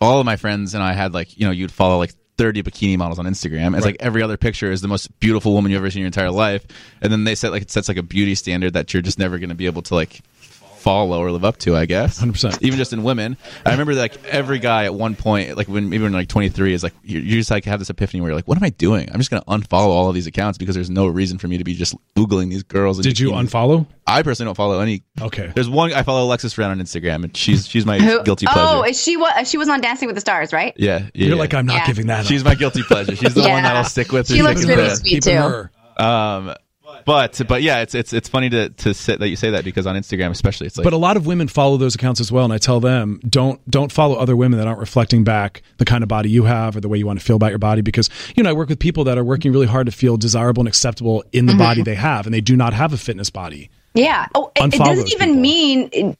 [SPEAKER 2] all of my friends and I had like, you know, you'd follow like 30 bikini models on Instagram. It's like every other picture is the most beautiful woman you've ever seen in your entire life. And then they set like it sets like a beauty standard that you're just never going to be able to like follow or live up to, I guess.
[SPEAKER 6] 100%.
[SPEAKER 2] Even just in women. I remember like every guy at one point, like when even like 23 is like, you, you just like have this epiphany where you're like, what am I doing? I'm just going to unfollow all of these accounts because there's no reason for me to be just Googling these girls. in
[SPEAKER 6] Did you
[SPEAKER 2] bikinis.
[SPEAKER 6] unfollow?
[SPEAKER 2] I personally don't follow any.
[SPEAKER 6] Okay.
[SPEAKER 2] There's one I follow Alexis Ren on Instagram, and she's she's my
[SPEAKER 4] Who-
[SPEAKER 2] guilty pleasure.
[SPEAKER 4] oh is she what she was on dancing with the stars right
[SPEAKER 2] yeah, yeah,
[SPEAKER 6] You're
[SPEAKER 2] yeah.
[SPEAKER 6] like, I'm not
[SPEAKER 4] Yeah.
[SPEAKER 6] giving that up.
[SPEAKER 2] She's
[SPEAKER 6] up.
[SPEAKER 2] my guilty pleasure. She's the one that I'll stick with.
[SPEAKER 4] She
[SPEAKER 2] through
[SPEAKER 4] looks really sweet. Too.
[SPEAKER 6] her.
[SPEAKER 2] Um, but but yeah, it's it's it's funny to to sit that you say that because on Instagram especially, it's like
[SPEAKER 6] but a lot of women follow those accounts as well and i tell them don't don't follow other women that aren't reflecting back the kind of body you have or the way you want to feel about your body because you know i work with people that are working really hard to feel desirable and acceptable in the mm-hmm. body they have and they do not have a fitness body
[SPEAKER 4] Yeah. Oh, it, it doesn't even
[SPEAKER 6] people.
[SPEAKER 4] mean.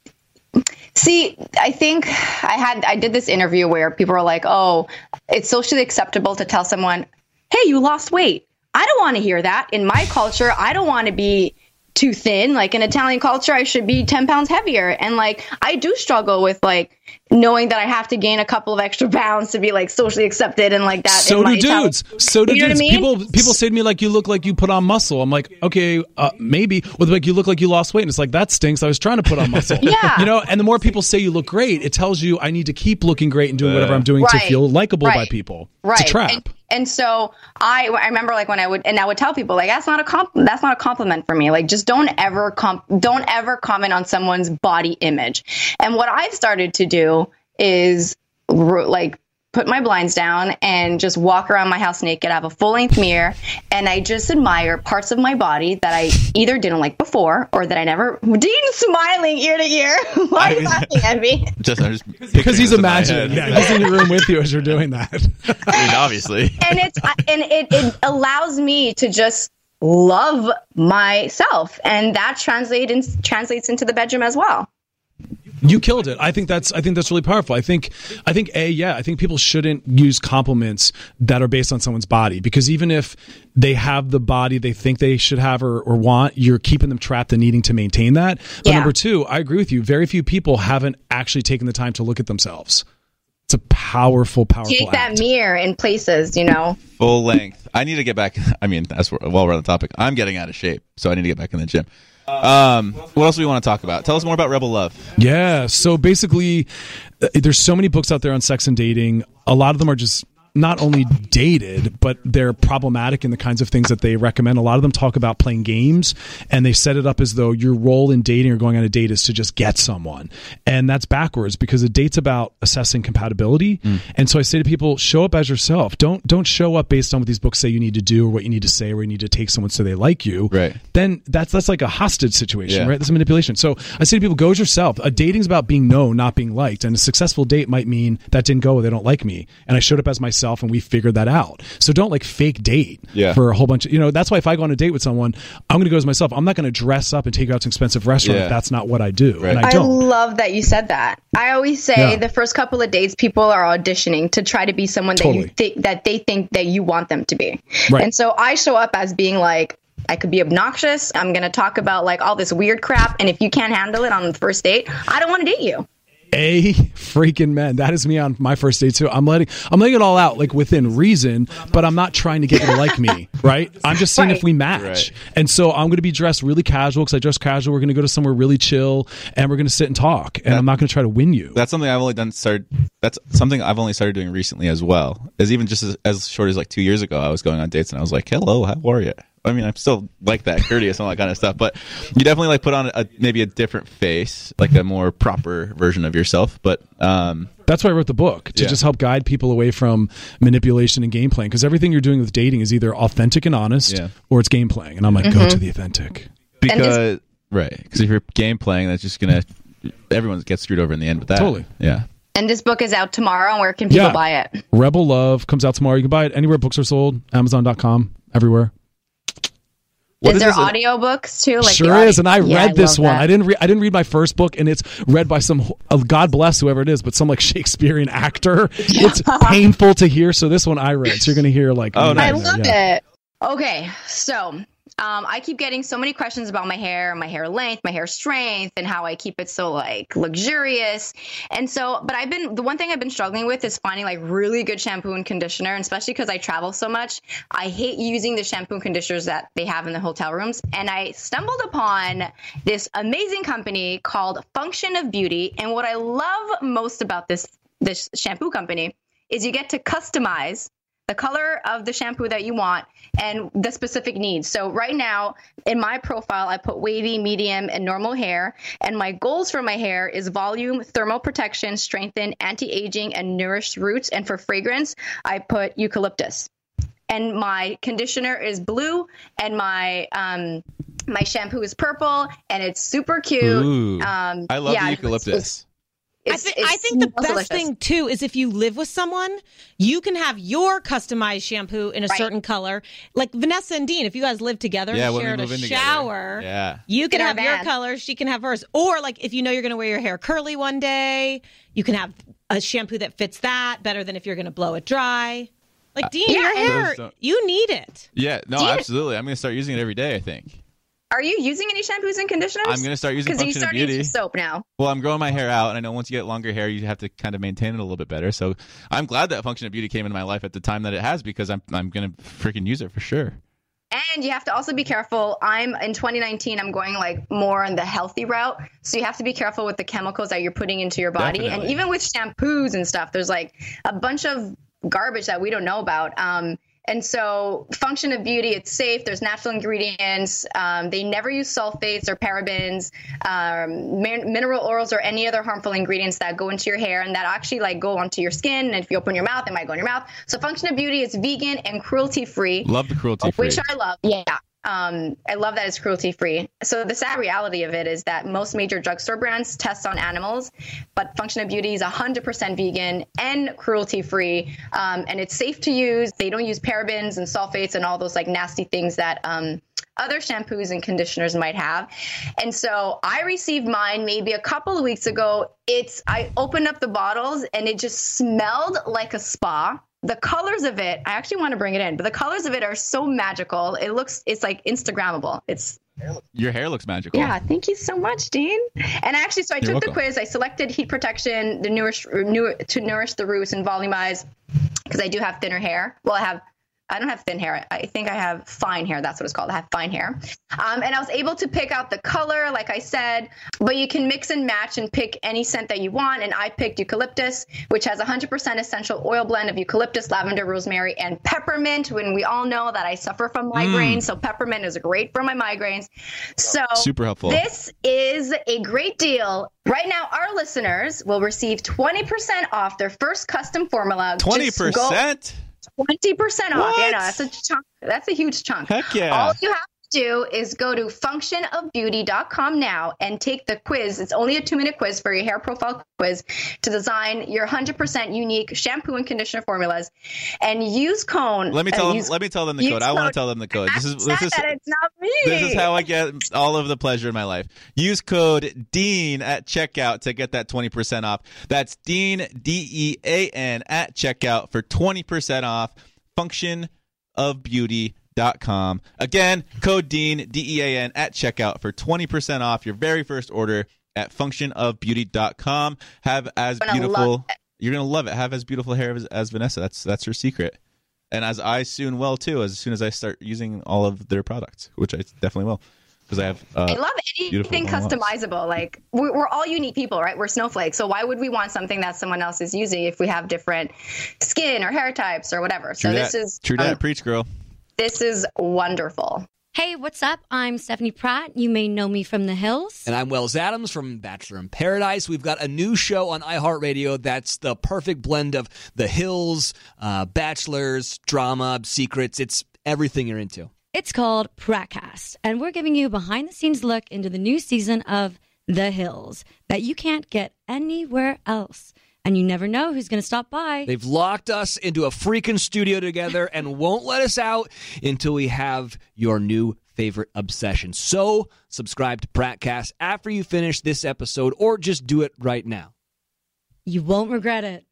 [SPEAKER 4] see, I think I had I did this interview where people were like, "Oh, it's socially acceptable to tell someone, "Hey, you lost weight." I don't want to hear that. In my culture, I don't want to be too thin. Like in Italian culture, I should be 10 pounds heavier. And like, I do struggle with like knowing that I have to gain a couple of extra pounds to be like socially accepted and like that.
[SPEAKER 6] so
[SPEAKER 4] in my
[SPEAKER 6] do
[SPEAKER 4] Italian-
[SPEAKER 6] dudes so do
[SPEAKER 4] You
[SPEAKER 6] dudes
[SPEAKER 4] I mean?
[SPEAKER 6] people people say to me like you look like you put on muscle i'm like okay uh, maybe or they're like you look like you lost weight and it's like that stinks i was trying to put on muscle
[SPEAKER 4] Yeah.
[SPEAKER 6] you know and the more people say you look great it tells you i need to keep looking great and doing whatever i'm doing to feel likable by people
[SPEAKER 4] right
[SPEAKER 6] it's a trap
[SPEAKER 4] And, and so I, I remember like when I would and I would tell people like that's not a comp that's not a compliment for me. Like just don't ever comp don't ever comment on someone's body image. And what I've started to do is like put my blinds down and just walk around my house naked. I have a full length mirror and I just admire parts of my body that I either didn't like before or that I never Dean's smiling ear to ear. Why are you laughing at me?
[SPEAKER 2] just, I'm just
[SPEAKER 6] because he's
[SPEAKER 2] this in my
[SPEAKER 6] imagining.
[SPEAKER 2] head.
[SPEAKER 6] yeah he's in the room with you as you're doing that.
[SPEAKER 2] I mean, obviously.
[SPEAKER 4] and it's and it, it allows me to just love myself and that translates translates into the bedroom as well
[SPEAKER 6] You killed it. I think that's I think that's really powerful. I think I think a yeah, I think people shouldn't use compliments that are based on someone's body because even if they have the body they think they should have or, or want, you're keeping them trapped and needing to maintain that. But
[SPEAKER 4] Yeah.
[SPEAKER 6] number two, I agree with you. Very few people haven't actually taken the time to look at themselves. It's a powerful, powerful
[SPEAKER 4] take that
[SPEAKER 6] act.
[SPEAKER 4] mirror in places you know
[SPEAKER 2] Full length. I need to get back. I mean, that's where- while we're on the topic. I'm getting out of shape, so I need to get back in the gym. Um, what else do we want to talk about? Tell us more about Rebel Love.
[SPEAKER 6] Yeah. So basically, uh, there's so many books out there on sex and dating. A lot of them are just not only dated, but they're problematic in the kinds of things that they recommend. A lot of them talk about playing games and they set it up as though your role in dating or going on a date is to just get someone. And that's backwards because a date's about assessing compatibility. Hmm. And so I say to people, show up as yourself. Don't don't show up based on what these books say you need to do or what you need to say or you need to take someone so they like you.
[SPEAKER 2] Right.
[SPEAKER 6] Then that's that's like a hostage situation,
[SPEAKER 2] Yeah.
[SPEAKER 6] right? That's manipulation. So I say to people, go as yourself. A dating's about being known, not being liked. And a successful date might mean that didn't go, they don't like me. And I showed up as myself and we figured that out. So don't like fake date
[SPEAKER 2] Yeah.
[SPEAKER 6] for a whole bunch of, you know, that's why if I go on a date with someone, I'm going to go as myself. I'm not going to dress up and take you out to an expensive restaurant
[SPEAKER 2] Yeah.
[SPEAKER 6] if that's not what I do.
[SPEAKER 2] Right.
[SPEAKER 6] And I
[SPEAKER 4] I
[SPEAKER 6] don't.
[SPEAKER 4] love that you said that. I always say
[SPEAKER 6] Yeah.
[SPEAKER 4] the first couple of dates, people are auditioning to try to be someone that you think that they think that you want them to be.
[SPEAKER 6] Right.
[SPEAKER 4] And so I show up as being like, I could be obnoxious. I'm going to talk about like all this weird crap. And if you can't handle it on the first date, I don't want to date you.
[SPEAKER 6] A freaking man. That is me on my first date too. I'm letting I'm letting it all out like within reason, but I'm not trying to get you to like me, right? I'm just seeing if we match.
[SPEAKER 2] Right.
[SPEAKER 6] And so I'm going to be dressed really casual because I dress casual. We're going to go to somewhere really chill and we're going to sit and talk. And I'm not going to try to win you.
[SPEAKER 2] That's something I've only done started. That's something I've only started doing recently as well. As even just as, as short as like two years ago, I was going on dates and I was like, "Hello, how are you?" I mean, I'm still like that, courteous and all that kind of stuff. But you definitely like put on a maybe a different face, like a more proper version of yourself. But um,
[SPEAKER 6] That's why I wrote the book to
[SPEAKER 2] Yeah.
[SPEAKER 6] just help guide people away from manipulation and game playing because everything you're doing with dating is either authentic and honest
[SPEAKER 2] Yeah.
[SPEAKER 6] or it's game playing. And I'm like,
[SPEAKER 4] Mm-hmm.
[SPEAKER 6] go to the authentic.
[SPEAKER 2] because right, because if you're game playing, that's just gonna everyone gets screwed over in the end with that.
[SPEAKER 6] Totally.
[SPEAKER 2] Yeah.
[SPEAKER 4] And this book is out tomorrow. And where can people
[SPEAKER 6] Yeah.
[SPEAKER 4] buy it?
[SPEAKER 6] Rebel Love comes out tomorrow. You can buy it anywhere books are sold, Amazon.com, everywhere.
[SPEAKER 2] What
[SPEAKER 4] is there
[SPEAKER 2] this a-
[SPEAKER 4] audiobooks too? Like
[SPEAKER 6] sure
[SPEAKER 4] audio-
[SPEAKER 6] is, and I
[SPEAKER 4] Yeah,
[SPEAKER 6] read this one.
[SPEAKER 4] that.
[SPEAKER 6] I didn't. Re- I didn't read my first book, and it's read by some. Uh, God bless whoever it is, but some like Shakespearean actor. It's painful to hear. So this one I read. So you're gonna hear like.
[SPEAKER 2] Oh, nice.
[SPEAKER 4] I
[SPEAKER 6] in there,
[SPEAKER 4] love
[SPEAKER 6] yeah.
[SPEAKER 4] it. Okay, so um, I keep getting so many questions about my hair, my hair length, my hair strength, and how I keep it so like luxurious. And so, but I've been the one thing I've been struggling with is finding like really good shampoo and conditioner, and especially because I travel so much. I hate using the shampoo and conditioners that they have in the hotel rooms, and I stumbled upon this amazing company called Function of Beauty. And what I love most about this this shampoo company is you get to customize the color of the shampoo that you want and the specific needs. So right now in my profile, I put wavy, medium, and normal hair. And my goals for my hair is volume, thermal protection, strengthen, anti-aging, and nourished roots. And for fragrance, I put eucalyptus. And my conditioner is blue, and my um, my shampoo is purple, and it's super cute.
[SPEAKER 2] Ooh.
[SPEAKER 4] Um,
[SPEAKER 2] I love
[SPEAKER 4] yeah,
[SPEAKER 2] the
[SPEAKER 4] it's-
[SPEAKER 2] eucalyptus.
[SPEAKER 5] I,
[SPEAKER 4] it's-
[SPEAKER 5] thi-
[SPEAKER 4] it's
[SPEAKER 5] I think the best
[SPEAKER 4] delicious.
[SPEAKER 5] thing too is if you live with someone, you can have your customized shampoo in a
[SPEAKER 4] Right.
[SPEAKER 5] certain color. Like Vanessa and Dean, if you guys live together
[SPEAKER 2] Yeah,
[SPEAKER 5] and
[SPEAKER 2] when
[SPEAKER 5] shared a
[SPEAKER 2] move in together.
[SPEAKER 5] shower,
[SPEAKER 2] Yeah.
[SPEAKER 5] you can
[SPEAKER 4] In
[SPEAKER 5] have your
[SPEAKER 4] van.
[SPEAKER 5] color, she can have hers. Or like if you know you're going to wear your hair curly one day, you can have a shampoo that fits that better than if you're going to blow it dry. Like uh, Dean,
[SPEAKER 4] yeah,
[SPEAKER 5] your
[SPEAKER 4] and-
[SPEAKER 5] hair, you need it.
[SPEAKER 2] Yeah. No,
[SPEAKER 4] Do
[SPEAKER 2] absolutely. I'm gonna start using it every day. I think.
[SPEAKER 4] Are you using any shampoos and conditioners?
[SPEAKER 2] I'm gonna start using Function of Beauty.
[SPEAKER 4] using soap now.
[SPEAKER 2] Well, I'm growing my hair out, and I know once you get longer hair, you have to kind of maintain it a little bit better. So I'm glad that Function of Beauty came into my life at the time that it has because I'm I'm gonna freaking use it for sure.
[SPEAKER 4] And you have to also be careful. I'm in 2019. I'm going like more on the healthy route, so you have to be careful with the chemicals that you're putting into your body. And even with shampoos and stuff, there's like a bunch of garbage that we don't know about. Um, and so, function of beauty, it's safe. There's natural ingredients. Um, they never use sulfates or parabens, um, min- mineral oils, or any other harmful ingredients that go into your hair and that actually like go onto your skin. And if you open your mouth, it might go in your mouth. So, function of beauty is vegan and cruelty free
[SPEAKER 2] Love the cruelty free.
[SPEAKER 4] which I love. Yeah. Um, I love that it's cruelty free. So the sad reality of it is that most major drugstore brands test on animals, but Function of Beauty is 100% vegan and cruelty free, um, and it's safe to use. They don't use parabens and sulfates and all those like nasty things that um, other shampoos and conditioners might have. And so I received mine maybe a couple of weeks ago. It's I opened up the bottles and it just smelled like a spa. The colors of it, I actually want to bring it in, but the colors of it are so magical. It looks it's like Instagrammable. It's
[SPEAKER 2] Your hair looks magical.
[SPEAKER 4] yeah, thank you so much, Dean. And actually, so I
[SPEAKER 2] You're
[SPEAKER 4] took
[SPEAKER 2] welcome.
[SPEAKER 4] the quiz. I selected heat protection, the nourish, to nourish the roots and volumize because I do have thinner hair. Well, I have. I don't have thin hair. I think I have fine hair. That's what it's called. I have fine hair. Um, and I was able to pick out the color, like I said, but you can mix and match and pick any scent that you want. And I picked eucalyptus, which has 100% essential oil blend of eucalyptus, lavender, rosemary, and peppermint. When we all know that I suffer from migraines, so peppermint is great for my migraines. So
[SPEAKER 2] Super helpful.
[SPEAKER 4] this is a great deal. Right now, our listeners will receive 20% off their first custom formula.
[SPEAKER 2] Twenty percent.
[SPEAKER 4] off.
[SPEAKER 2] What?
[SPEAKER 4] Yeah, no, that's a chunk. That's a huge chunk.
[SPEAKER 2] Heck yeah.
[SPEAKER 4] All you have do is go to functionofbeauty.com now and take the quiz. It's only a two minute quiz for your hair profile quiz to design your 100% unique shampoo and conditioner formulas and use cone.
[SPEAKER 2] Let me tell them.
[SPEAKER 4] use-
[SPEAKER 2] Let me tell them the code. I want to tell them the code. This is this is
[SPEAKER 4] it's not me.
[SPEAKER 2] this is how I get all of the pleasure in my life. Use code Dean at checkout to get that 20% off. That's Dean D E A N at checkout for 20% off. Functionofbeauty.com. Again, code Dean D E A N at checkout for 20% off your very first order at functionofbeauty.com. Have as
[SPEAKER 4] Gonna
[SPEAKER 2] beautiful. You're gonna love it. Have as beautiful hair as, as Vanessa. That's that's her secret. And as I soon will too, as soon as I start using all of their products, which I definitely will, because I have. Uh,
[SPEAKER 4] I love anything customizable. Like we're, we're all unique people, right? We're snowflakes. So why would we want something that someone else is using if we have different skin or hair types or whatever? So
[SPEAKER 2] True
[SPEAKER 4] this is.
[SPEAKER 2] True
[SPEAKER 4] um,
[SPEAKER 2] that. Preach, girl.
[SPEAKER 4] This is wonderful.
[SPEAKER 7] Hey, what's up? I'm Stephanie Pratt. You may know me from The Hills.
[SPEAKER 8] And I'm Wells Adams from Bachelor in Paradise. We've got a new show on iHeartRadio that's the perfect blend of The Hills, uh, Bachelors, drama, secrets. It's everything you're into.
[SPEAKER 7] It's called Pratcast, and we're giving you a behind the scenes look into the new season of The Hills that you can't get anywhere else. And you never know who's going to stop by.
[SPEAKER 8] They've locked us into a freaking studio together and won't let us out until we have your new favorite obsession. So subscribe to Pratcast after you finish this episode or just do it right now.
[SPEAKER 7] You won't regret it.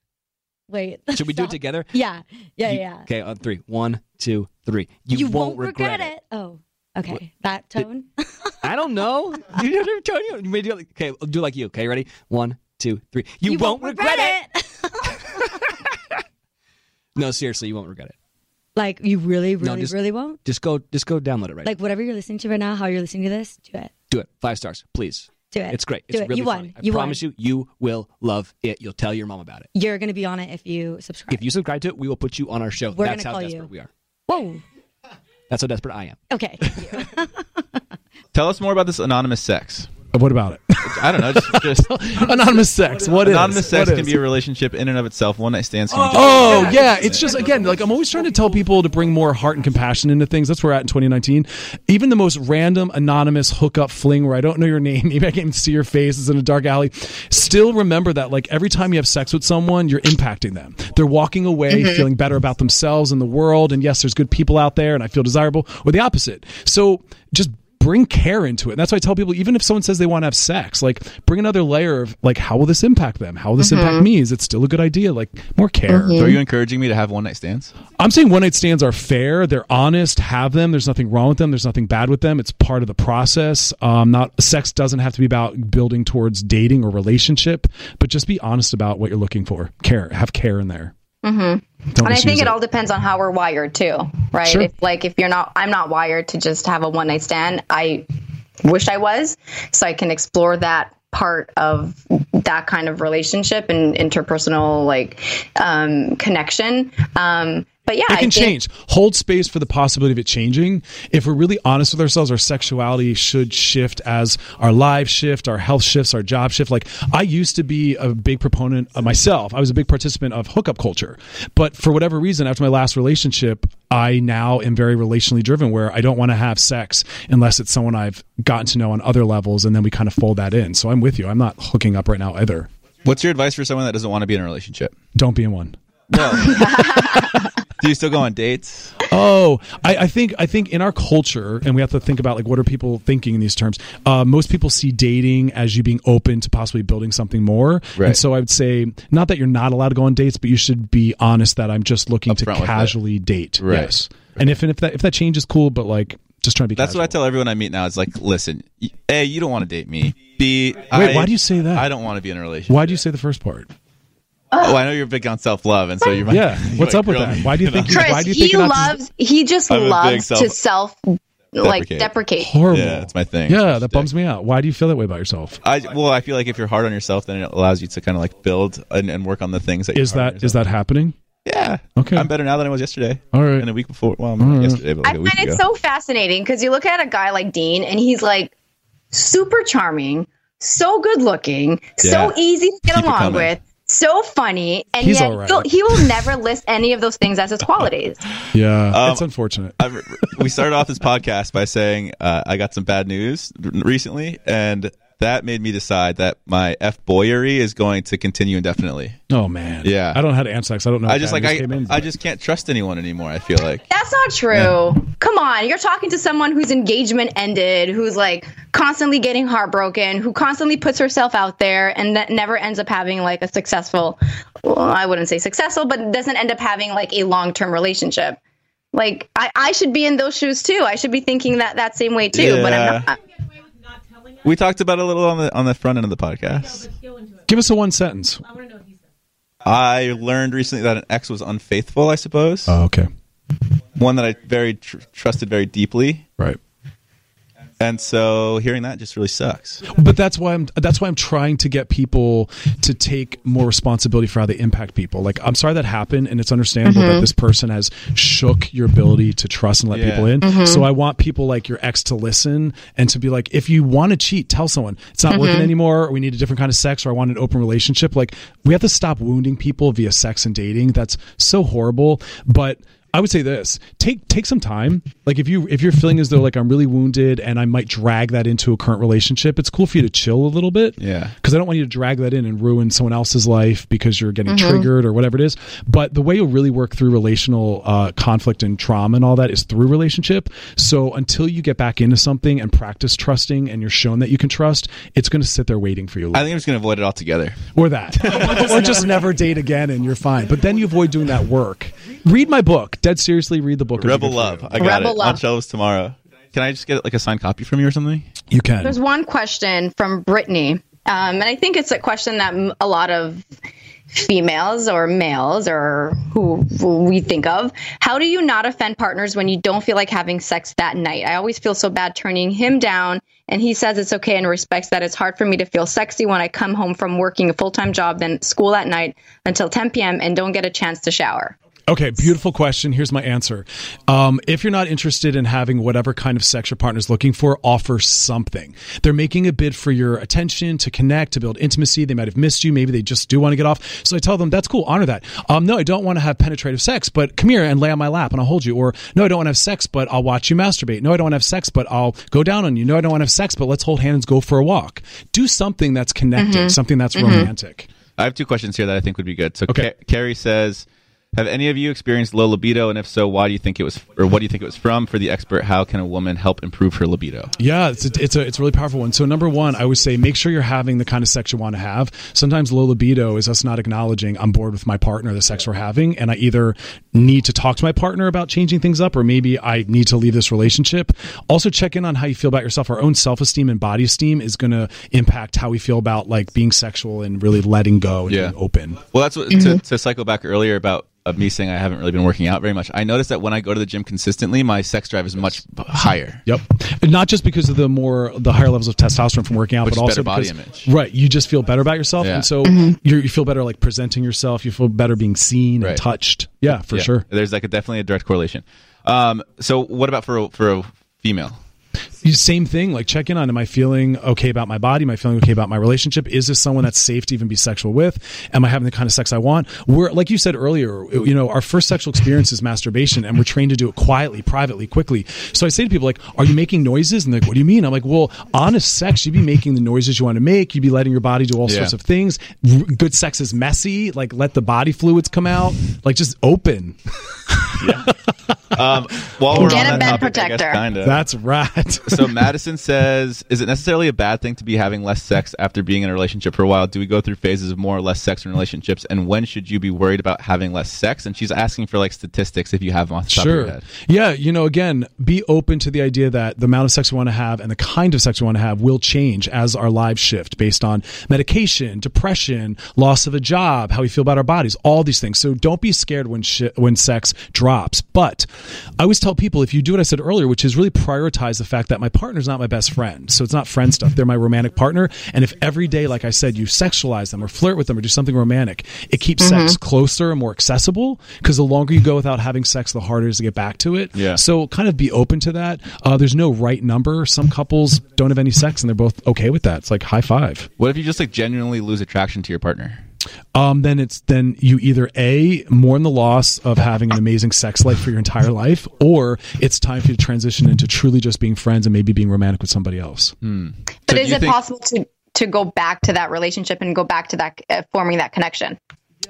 [SPEAKER 7] Wait.
[SPEAKER 8] Should we do it together?
[SPEAKER 7] Yeah. Yeah,
[SPEAKER 8] You-
[SPEAKER 7] yeah.
[SPEAKER 8] Okay, on three. One, two, three. You, won't, regret, it.
[SPEAKER 7] Oh, okay. That tone.
[SPEAKER 8] I don't know. You never tell you. You may do like, okay, I'll do like you. Okay, ready? One, two, three. You, won't, regret, it. No, seriously, you won't regret it.
[SPEAKER 7] like you really,
[SPEAKER 8] No,
[SPEAKER 7] really,
[SPEAKER 8] just-
[SPEAKER 7] really won't.
[SPEAKER 8] Just go, just go download it right.
[SPEAKER 7] Like whatever you're listening to right now, how you're listening to this, do it.
[SPEAKER 8] do it. Five stars, please.
[SPEAKER 7] Do it.
[SPEAKER 8] It's great.
[SPEAKER 7] Do
[SPEAKER 8] It's
[SPEAKER 7] it.
[SPEAKER 8] really
[SPEAKER 7] You won.
[SPEAKER 8] funny. I
[SPEAKER 7] You won.
[SPEAKER 8] promise you, you will love it. You'll tell your mom about it.
[SPEAKER 7] You're going to be on it if you subscribe.
[SPEAKER 8] If you subscribe to it, we will put you on our show.
[SPEAKER 7] We're
[SPEAKER 8] That's
[SPEAKER 7] gonna
[SPEAKER 8] how
[SPEAKER 7] call
[SPEAKER 8] desperate
[SPEAKER 7] you.
[SPEAKER 8] we are.
[SPEAKER 7] Whoa.
[SPEAKER 8] That's how desperate I am.
[SPEAKER 7] Okay.
[SPEAKER 2] Tell us more about this anonymous sex.
[SPEAKER 6] What about it?
[SPEAKER 2] I don't know. Just, just
[SPEAKER 6] Anonymous sex. What is?
[SPEAKER 2] anonymous sex
[SPEAKER 6] What
[SPEAKER 2] can
[SPEAKER 6] is?
[SPEAKER 2] be a relationship in and of itself. One night stands. Can be
[SPEAKER 6] Oh yeah, it's just again like I'm always trying to tell people to bring more heart and compassion into things. That's where we're at in 2019. Even the most random anonymous hookup fling where I don't know your name, maybe I can't even see your face, is in a dark alley. Still remember that like every time you have sex with someone, you're impacting them. They're walking away mm-hmm. feeling better about themselves and the world. And yes, there's good people out there, and I feel desirable, or the opposite. So just bring care into it. And that's why I tell people, even if someone says they want to have sex, like bring another layer of like, how will this impact them? How will this impact me? Is it still a good idea? Like more care.
[SPEAKER 2] So are you encouraging me to have one night stands?
[SPEAKER 6] I'm saying one night stands are fair. They're honest. Have them. There's nothing wrong with them. There's nothing bad with them. It's part of the process. Um, not sex doesn't have to be about building towards dating or relationship, but just be honest about what you're looking for. Care. Have care in there.
[SPEAKER 4] Mm-hmm.
[SPEAKER 6] Don't
[SPEAKER 4] and I think
[SPEAKER 6] misuse
[SPEAKER 4] it all depends on how we're wired too, right?
[SPEAKER 6] Sure.
[SPEAKER 4] If like if you're not, I'm not wired to just have a one night stand. I wish I was, so I can explore that part of that kind of relationship and interpersonal like um, connection. Um, but yeah,
[SPEAKER 6] it
[SPEAKER 4] I
[SPEAKER 6] can
[SPEAKER 4] think-
[SPEAKER 6] change. Hold space for the possibility of it changing. If we're really honest with ourselves, our sexuality should shift as our lives shift, our health shifts, our job shift. Like I used to be a big proponent of myself. I was a big participant of hookup culture. But for whatever reason, after my last relationship, I now am very relationally driven where I don't want to have sex unless it's someone I've gotten to know on other levels and then we kind of fold that in. So I'm with you. I'm not hooking up right now either.
[SPEAKER 2] What's your advice for someone that doesn't want to be in a relationship?
[SPEAKER 6] Don't be in one.
[SPEAKER 2] Do you still go on dates?
[SPEAKER 6] Oh, I, I think I think in our culture, and we have to think about like what are people thinking in these terms. Uh, most people see dating as you being open to possibly building something more.
[SPEAKER 2] Right.
[SPEAKER 6] And so I would say not that you're not allowed to go on dates, but you should be honest that I'm just looking to
[SPEAKER 2] with it.
[SPEAKER 6] casually date.
[SPEAKER 2] Right.
[SPEAKER 6] Yes. And if and if that if that changes, cool. But like just trying to be.
[SPEAKER 2] That's what I tell everyone I meet now. It's like, listen, A, you don't want to date me. B,
[SPEAKER 6] Wait,
[SPEAKER 2] I-
[SPEAKER 6] why do you say that?
[SPEAKER 2] I don't want to be in a relationship.
[SPEAKER 6] Why do you say the first part?
[SPEAKER 2] Oh. oh, I know you're big on self love, and so you're.
[SPEAKER 6] Yeah.
[SPEAKER 2] you
[SPEAKER 6] What's
[SPEAKER 2] might
[SPEAKER 6] up with that?
[SPEAKER 2] me,
[SPEAKER 6] Why do you think?
[SPEAKER 2] know?
[SPEAKER 6] you-
[SPEAKER 4] Chris,
[SPEAKER 6] why do you think you're not-
[SPEAKER 4] loves. He just
[SPEAKER 2] I'm
[SPEAKER 4] loves
[SPEAKER 2] self-
[SPEAKER 4] to self like
[SPEAKER 2] Deprecate.
[SPEAKER 4] deprecate.
[SPEAKER 6] horrible?
[SPEAKER 2] Yeah, that's my thing.
[SPEAKER 6] Yeah, that bums me out. Why do you feel that way about yourself?
[SPEAKER 2] I well, I feel like if you're hard on yourself, then it allows you to kind of like build and, and work on the things that
[SPEAKER 6] Is
[SPEAKER 2] you're hard on
[SPEAKER 6] that is that happening?
[SPEAKER 2] yeah.
[SPEAKER 6] Okay.
[SPEAKER 2] I'm better now than I was yesterday.
[SPEAKER 6] All right.
[SPEAKER 2] And a week before. Well, not yesterday, but like
[SPEAKER 4] I
[SPEAKER 2] a week
[SPEAKER 4] find it so fascinating because you look at a guy like Dean and he's like super charming, so good looking,
[SPEAKER 2] Yeah.
[SPEAKER 4] so easy to get
[SPEAKER 2] Keep
[SPEAKER 4] along with, so funny, and
[SPEAKER 6] He's
[SPEAKER 4] yet
[SPEAKER 6] all right.
[SPEAKER 4] he'll- he will never list any of those things as his qualities.
[SPEAKER 6] Yeah,
[SPEAKER 2] Um,
[SPEAKER 6] it's unfortunate.
[SPEAKER 2] I've, we started off this podcast by saying uh, I got some bad news recently, and that made me decide that my f boyery is going to continue indefinitely.
[SPEAKER 6] Oh man.
[SPEAKER 2] Yeah.
[SPEAKER 6] I don't know how to answer that 'cause I don't know.
[SPEAKER 2] I just
[SPEAKER 6] that
[SPEAKER 2] like
[SPEAKER 6] news
[SPEAKER 2] I,
[SPEAKER 6] in.
[SPEAKER 2] I just can't trust anyone anymore. I feel like
[SPEAKER 4] That's not true. Come on, you're talking to someone whose engagement ended, who's like constantly getting heartbroken, who constantly puts herself out there and that never ends up having like a successful, well, I wouldn't say successful, but doesn't end up having like a long term relationship. Like I, I should be in those shoes too. I should be thinking that that same way too, but I'm
[SPEAKER 2] Yeah.
[SPEAKER 4] not.
[SPEAKER 2] We talked about it a little on the on the front end of the podcast.
[SPEAKER 6] Give us a one sentence.
[SPEAKER 2] I learned recently that an ex was unfaithful. I suppose
[SPEAKER 6] Oh, okay.
[SPEAKER 2] one that I very tr- trusted very deeply,
[SPEAKER 6] Right.
[SPEAKER 2] And so hearing that just really sucks.
[SPEAKER 6] But that's why I'm that's why I'm trying to get people to take more responsibility for how they impact people. Like I'm sorry that happened and it's understandable that mm-hmm. this person has shook your ability to trust and let
[SPEAKER 2] Yeah.
[SPEAKER 6] people in. Mm-hmm. So I want people like your ex to listen and to be like if you want to cheat, tell someone. It's not working mm-hmm. anymore or we need a different kind of sex or I want an open relationship. Like we have to stop wounding people via sex and dating. That's so horrible, but I would say this: take take some time. Like if you if you're feeling as though like I'm really wounded and I might drag that into a current relationship, it's cool for you to chill a little bit.
[SPEAKER 2] Yeah.
[SPEAKER 6] Because I don't want you to drag that in and ruin someone else's life because you're getting triggered or whatever it is. But the way you'll really work through relational uh, conflict and trauma and all that is through relationship. So until you get back into something and practice trusting and you're shown that you can trust, it's going to sit there waiting for you.
[SPEAKER 2] I think I'm just gonna avoid it altogether.
[SPEAKER 6] or that or just never date again and you're fine but then you avoid doing that work read my book dead seriously read the book It'll be
[SPEAKER 2] Rebel love. I got
[SPEAKER 4] Rebel
[SPEAKER 2] it on
[SPEAKER 4] love.
[SPEAKER 2] shelves tomorrow. Can I just get like a signed copy from you or something?
[SPEAKER 6] you can
[SPEAKER 4] There's one question from Brittany, um, and I think it's a question that a lot of females or males or who, who we think of. How do you not offend partners when you don't feel like having sex that night? I always feel so bad turning him down, and he says it's okay and respects that it's hard for me to feel sexy when I come home from working a full time job, then school at night until 10 p.m. and don't get a chance to shower.
[SPEAKER 6] Okay, beautiful question. Here's my answer. Um, if you're not interested in having whatever kind of sex your partner's looking for, offer something. They're making a bid for your attention, to connect, to build intimacy. They might have missed you. Maybe they just do want to get off. So I tell them, that's cool. Honor that. Um, no, I don't want to have penetrative sex, but come here and lay on my lap and I'll hold you. Or no, I don't want to have sex, but I'll watch you masturbate. No, I don't want to have sex, but I'll go down on you. No, I don't want to have sex, but let's hold hands, go for a walk. Do something that's connecting, something that's romantic.
[SPEAKER 2] I have two questions here that I think would be good. So
[SPEAKER 6] Okay.
[SPEAKER 2] Ca- Carrie says, "Have any of you experienced low libido, and if so, why do you think it was, or what do you think it was from? For the expert, how can a woman help improve her libido?"
[SPEAKER 6] Yeah, it's a, it's a it's a really powerful one. So number one, I would say make sure you're having the kind of sex you want to have. Sometimes low libido is us not acknowledging I'm bored with my partner, the sex we're having, and I either need to talk to my partner about changing things up, or maybe I need to leave this relationship. Also, check in on how you feel about yourself. Our own self esteem and body esteem is going to impact how we feel about like being sexual and really letting go and
[SPEAKER 2] Yeah.
[SPEAKER 6] being open.
[SPEAKER 2] Well, that's what to, to cycle back earlier about of me saying I haven't really been working out very much. I noticed that when I go to the gym consistently, my sex drive is much higher.
[SPEAKER 6] Yep. And not just because of the more the higher levels of testosterone from working out,
[SPEAKER 2] Which
[SPEAKER 6] but
[SPEAKER 2] is
[SPEAKER 6] also
[SPEAKER 2] better body
[SPEAKER 6] because,
[SPEAKER 2] image.
[SPEAKER 6] right, you just feel better about yourself,
[SPEAKER 2] Yeah.
[SPEAKER 6] and so you're, you feel better like presenting yourself. You feel better being seen
[SPEAKER 2] Right.
[SPEAKER 6] and touched. Yeah, for
[SPEAKER 2] Yeah.
[SPEAKER 6] sure.
[SPEAKER 2] There's like a definitely a direct correlation. Um, so what about for a, for a female?
[SPEAKER 6] You- Same thing. Like check in on: Am I feeling okay about my body? Am I feeling okay about my relationship? Is this someone that's safe to even be sexual with? Am I having the kind of sex I want? We're like you said earlier. You know, our first sexual experience is masturbation, and we're trained to do it quietly, privately, quickly. So I say to people like, "Are you making noises?" And they're like, "What do you mean?" I'm like, "Well, honest sex, you'd be making the noises you want to make. You'd be letting your body do all
[SPEAKER 2] Yeah.
[SPEAKER 6] sorts of things. R- Good sex is messy. Like let the body fluids come out. Like just open. yeah.
[SPEAKER 2] Um, while we're
[SPEAKER 4] Get
[SPEAKER 2] on
[SPEAKER 4] a
[SPEAKER 2] that
[SPEAKER 4] bed
[SPEAKER 2] topic, I guess
[SPEAKER 4] protector.
[SPEAKER 2] kind of.
[SPEAKER 6] That's right.
[SPEAKER 2] So Madison says, "Is it necessarily a bad thing to be having less sex after being in a relationship for a while? Do we go through phases of more or less sex in relationships? And when should you be worried about having less sex?" And she's asking for like statistics if you have them off the top of your
[SPEAKER 6] Sure.
[SPEAKER 2] head.
[SPEAKER 6] Yeah, you know, again, be open to the idea that the amount of sex we want to have and the kind of sex we want to have will change as our lives shift based on medication, depression, loss of a job, how we feel about our bodies, all these things. So don't be scared when shi when sex drops. But I always tell people if you do what I said earlier, which is really prioritize the fact that my partner's not my best friend. So it's not friend stuff. They're my romantic partner. And if every day, like I said, you sexualize them or flirt with them or do something romantic, it keeps sex closer and more accessible. Because the longer you go without having sex, the harder it is to get back to it.
[SPEAKER 2] Yeah.
[SPEAKER 6] So kind of be open to that. Uh, there's no right number. Some couples don't have any sex and they're both okay with that. It's like high five.
[SPEAKER 2] What if you just like genuinely lose attraction to your partner?
[SPEAKER 6] Um, then it's then you either a mourn the loss of having an amazing sex life for your entire life, or it's time for you to transition into truly just being friends and maybe being romantic with somebody else.
[SPEAKER 4] But
[SPEAKER 2] So
[SPEAKER 4] is it
[SPEAKER 2] think-
[SPEAKER 4] possible to to go back to that relationship and go back to that uh, forming that connection?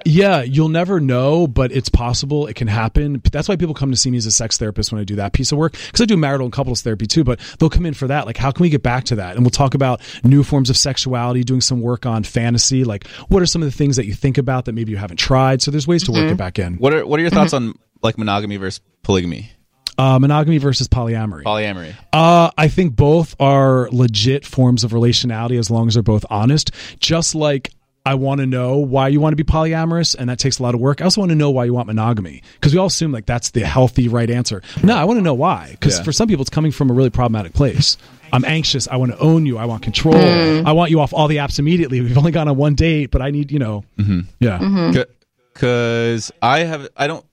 [SPEAKER 6] Yeah, you'll never know, but it's possible. It can happen. That's why people come to see me as a sex therapist when I do that piece of work. Because I do marital and couples therapy too, but they'll come in for that. Like, how can we get back to that? And we'll talk about new forms of sexuality, doing some work on fantasy. Like, what are some of the things that you think about that maybe you haven't tried? So there's ways to work it back in.
[SPEAKER 2] What are what are your thoughts on like monogamy versus polygamy?
[SPEAKER 6] Uh, monogamy versus polyamory.
[SPEAKER 2] Polyamory.
[SPEAKER 6] Uh, I think both are legit forms of relationality as long as they're both honest. Just like I want to know why you want to be polyamorous, and that takes a lot of work. I also want to know why you want monogamy because we all assume like that's the healthy right answer. No, I want to know why because
[SPEAKER 2] Yeah.
[SPEAKER 6] for some people it's coming from a really problematic place. I'm anxious. I want to own you. I want control.
[SPEAKER 4] Mm.
[SPEAKER 6] I want you off all the apps immediately. We've only gone on one date, but I need you know. Yeah.
[SPEAKER 4] Mm-hmm.
[SPEAKER 2] because I have I don't.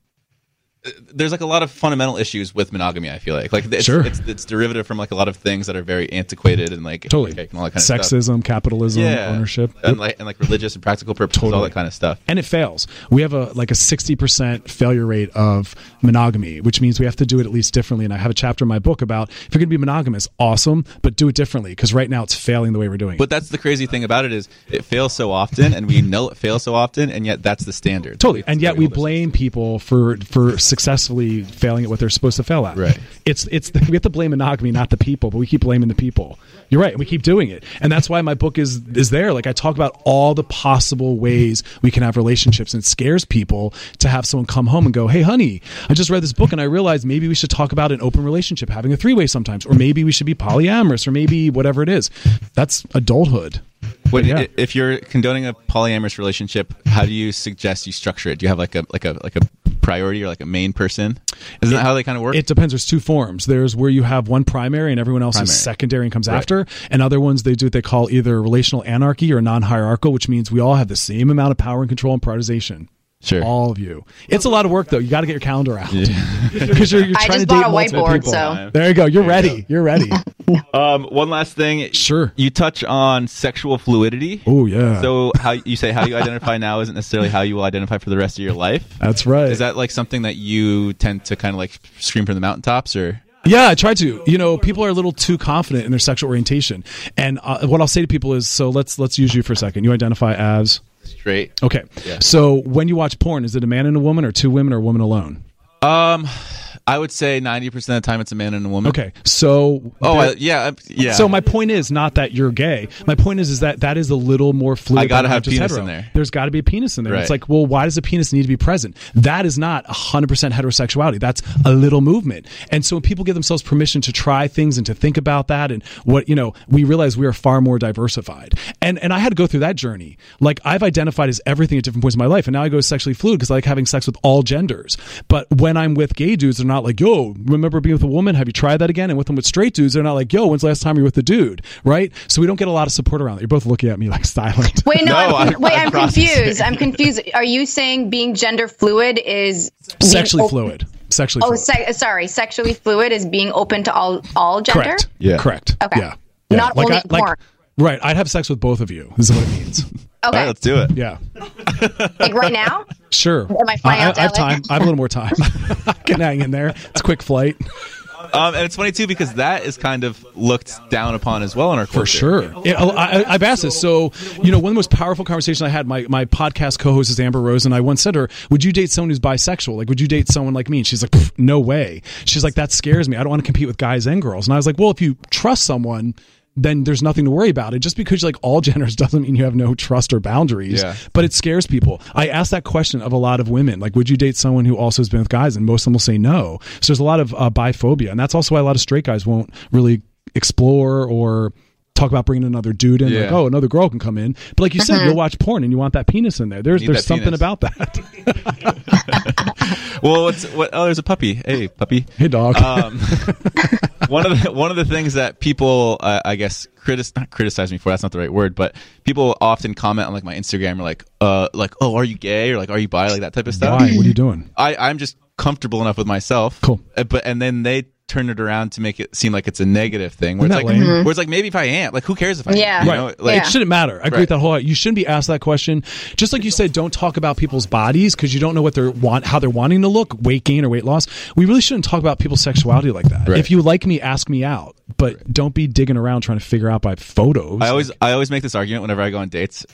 [SPEAKER 2] There's like a lot of fundamental issues with monogamy. I feel like like it's,
[SPEAKER 6] Sure.
[SPEAKER 2] it's, it's derivative from like a lot of things that are very antiquated and like
[SPEAKER 6] Totally.
[SPEAKER 2] and all that kind of stuff.
[SPEAKER 6] Sexism, capitalism,
[SPEAKER 2] Yeah.
[SPEAKER 6] ownership.
[SPEAKER 2] and like and like religious and practical purposes, all that kind of stuff.
[SPEAKER 6] and it fails. We have a like a sixty percent failure rate of monogamy, which means we have to do it at least differently. And I have a chapter in my book about if you're going to be monogamous, awesome, but do it differently because right now it's failing the way we're doing it.
[SPEAKER 2] But that's the crazy thing about it is it fails so often, and we know it fails so often, and yet that's the standard.
[SPEAKER 6] Totally, and yet we blame people for for successfully failing at what they're supposed to fail at.
[SPEAKER 2] Right.
[SPEAKER 6] It's it's we have to blame monogamy, not the people, but we keep blaming the people. You're right, we keep doing it, and that's why my book is is there. Like I talk about all the possible ways we can have relationships, and it scares people to have someone come home and go, "Hey, honey, I just read this book, and I realized maybe we should talk about an open relationship, having a three way sometimes, or maybe we should be polyamorous, or maybe whatever it is." That's adulthood.
[SPEAKER 2] When,
[SPEAKER 6] Yeah.
[SPEAKER 2] If you're condoning a polyamorous relationship, how do you suggest you structure it? Do you have like a like a like a priority or like a main person? Isn't that how they kind of work?
[SPEAKER 6] It depends. There's two forms. There's where you have one primary and everyone else is secondary and comes after, and other ones they do what they call either relational anarchy or non-hierarchical, which means we all have the same amount of power and control and prioritization.
[SPEAKER 2] Sure.
[SPEAKER 6] All of you. It's a lot of work though. You got to get your calendar out because you're, you're
[SPEAKER 4] I
[SPEAKER 6] trying
[SPEAKER 4] just
[SPEAKER 6] to
[SPEAKER 4] bought
[SPEAKER 6] date
[SPEAKER 4] a
[SPEAKER 6] multiple
[SPEAKER 4] whiteboard,
[SPEAKER 6] people.
[SPEAKER 4] so-
[SPEAKER 6] There you go. You're ready. You're ready.
[SPEAKER 2] Um, one last thing.
[SPEAKER 6] Sure.
[SPEAKER 2] You touch on sexual fluidity.
[SPEAKER 6] Oh yeah.
[SPEAKER 2] So how you say how you identify now isn't necessarily how you will identify for the rest of your life.
[SPEAKER 6] That's right.
[SPEAKER 2] Is that like something that you tend to kind of like scream from the mountaintops, or
[SPEAKER 6] Yeah, I try to. You know, people are a little too confident in their sexual orientation, and uh, what I'll say to people is, so let's let's use you for a second. You identify as
[SPEAKER 2] straight?
[SPEAKER 6] okay.
[SPEAKER 2] Yeah.
[SPEAKER 6] So when you watch porn, is it a man and a woman, or two women, or a woman alone?
[SPEAKER 2] Um, I would say ninety percent of the time it's a man and a woman.
[SPEAKER 6] Okay, so
[SPEAKER 2] Oh, I, yeah, yeah.
[SPEAKER 6] So my point is not that you're gay. My point is is that that is a little more fluid.
[SPEAKER 2] I gotta have penis
[SPEAKER 6] hetero.
[SPEAKER 2] in there.
[SPEAKER 6] There's got to be a penis in there.
[SPEAKER 2] Right.
[SPEAKER 6] It's like, well, why does a penis need to be present? That is not 100% heterosexuality. That's a little movement. And so when people give themselves permission to try things and to think about that and what you know, we realize we are far more diversified. And and I had to go through that journey. Like I've identified as everything at different points in my life, and now I go sexually fluid because I like having sex with all genders. But when I'm with gay dudes, they're not like, yo, remember being with a woman? Have you tried that again? And with them with straight dudes, they're not like, yo, when's the last time you were with a dude? Right? So we don't get a lot of support around that. You're both looking at me like silent.
[SPEAKER 4] Wait, no,
[SPEAKER 2] No,
[SPEAKER 4] I'm,
[SPEAKER 2] I'm-
[SPEAKER 4] wait,
[SPEAKER 2] I'm
[SPEAKER 4] I'm, confused. I'm confused. Are you saying being gender fluid is
[SPEAKER 6] sexually
[SPEAKER 4] op-
[SPEAKER 6] fluid. Sexually
[SPEAKER 4] Oh,
[SPEAKER 6] fluid.
[SPEAKER 4] se- sorry, sexually fluid is being open to all all gender.
[SPEAKER 6] Correct.
[SPEAKER 2] Yeah.
[SPEAKER 6] Correct.
[SPEAKER 4] Okay.
[SPEAKER 6] Yeah. Yeah.
[SPEAKER 4] Not only porn.
[SPEAKER 6] Right. I'd have sex with both of you. This is what it means.
[SPEAKER 4] Okay,
[SPEAKER 2] right, let's do it.
[SPEAKER 6] Yeah.
[SPEAKER 4] like right now.
[SPEAKER 6] Sure.
[SPEAKER 4] Am I flying
[SPEAKER 6] I,
[SPEAKER 4] out to
[SPEAKER 6] I have time. I have a little more time. I can hang in there. It's a quick flight.
[SPEAKER 2] Um, and it's funny too because that is kind of looked down upon as well in our culture.
[SPEAKER 6] For sure. Yeah, I, I- I've asked this. So, you know, one of the most powerful conversations I had, my, my podcast co host is Amber Rose, and I once said to her, Would you date someone who's bisexual? Like, would you date someone like me? And she's like, No way. She's like, That scares me. I don't want to compete with guys and girls. And I was like, Well, if you trust someone, then there's nothing to worry about. It just because you like all genders doesn't mean you have no trust or boundaries.
[SPEAKER 2] Yeah.
[SPEAKER 6] But it scares people. I ask that question of a lot of women, like, would you date someone who also has been with guys? And most of them will say no. So there's a lot of uh, biphobia, and that's also why a lot of straight guys won't really explore or talk about bringing another dude in. Like, oh, another girl can come in. But like you said, you'll watch porn and you want that penis in there. There's there's something
[SPEAKER 2] penis.
[SPEAKER 6] about that.
[SPEAKER 2] Well, what's what? Oh, there's a puppy. Hey, puppy.
[SPEAKER 6] hey, dog.
[SPEAKER 2] Um, one of the one of the things that people, uh, I guess, critic not criticize me for. That's not the right word, but people often comment on like my Instagram or like, uh, like, oh, are you gay or like, are you bi, like that type of stuff.
[SPEAKER 6] Why? What are you doing?
[SPEAKER 2] I I'm just comfortable enough with myself.
[SPEAKER 6] Cool.
[SPEAKER 2] Uh, But and then they turn it around to make it seem like it's a negative thing. Where it's like,
[SPEAKER 6] that lame?
[SPEAKER 2] where it's like maybe if I am, like, who cares if I
[SPEAKER 4] Yeah.
[SPEAKER 2] am? You
[SPEAKER 4] Right.
[SPEAKER 2] know? Like,
[SPEAKER 6] It shouldn't matter. I agree
[SPEAKER 2] Right.
[SPEAKER 6] with that whole lot. You shouldn't be asked that question. Just like you said, don't talk about people's bodies because you don't know what they're want, how they're wanting to look, weight gain or weight loss. We really shouldn't talk about people's sexuality like that.
[SPEAKER 2] Right.
[SPEAKER 6] If you like me, ask me out, but don't be digging around trying to figure out by photos.
[SPEAKER 2] I always I always make this argument whenever I go on dates,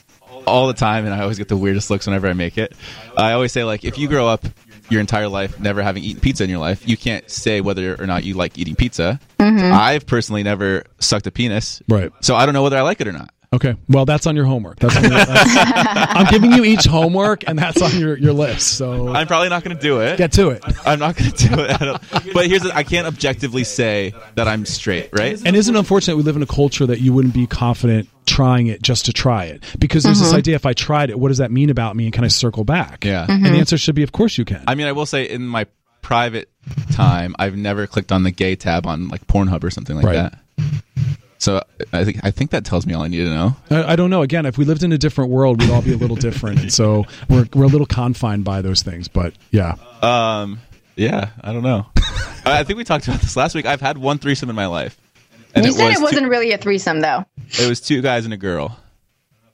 [SPEAKER 2] all the time, and I always get the weirdest looks whenever I make it. I always say like, if you grow up your entire life never having eaten pizza in your life, you can't say whether or not you like eating pizza. Mm-hmm. I've personally never sucked a penis,
[SPEAKER 6] Right.
[SPEAKER 2] So I don't know whether I like it or not.
[SPEAKER 6] Okay. Well, that's on your homework. That's on your, that's- I'm giving you each homework, and that's on your, your list. So
[SPEAKER 2] I'm probably not going to do it.
[SPEAKER 6] get to it.
[SPEAKER 2] I'm not going to do it. But here's the, I can't objectively say that I'm straight, right?
[SPEAKER 6] And isn't it unfortunate we live in a culture that you wouldn't be confident trying it just to try it? Because there's this mm-hmm. idea if I tried it, what does that mean about me? And can I circle back?
[SPEAKER 2] Yeah. Mm-hmm.
[SPEAKER 6] And the answer should be, of course you can.
[SPEAKER 2] I mean, I will say in my private time, I've never clicked on the gay tab on like Pornhub or something like
[SPEAKER 6] Right.
[SPEAKER 2] that. So I think I think that tells me all I need to know.
[SPEAKER 6] I, I don't know. Again, if we lived in a different world, we'd all be a little different. And so we're, we're a little confined by those things. But yeah.
[SPEAKER 2] Um, yeah, I don't know. I I think we talked about this last week. I've had one threesome in my life, and
[SPEAKER 4] you
[SPEAKER 2] it
[SPEAKER 4] said
[SPEAKER 2] was
[SPEAKER 4] it wasn't really a threesome, though.
[SPEAKER 2] It was two guys and a girl.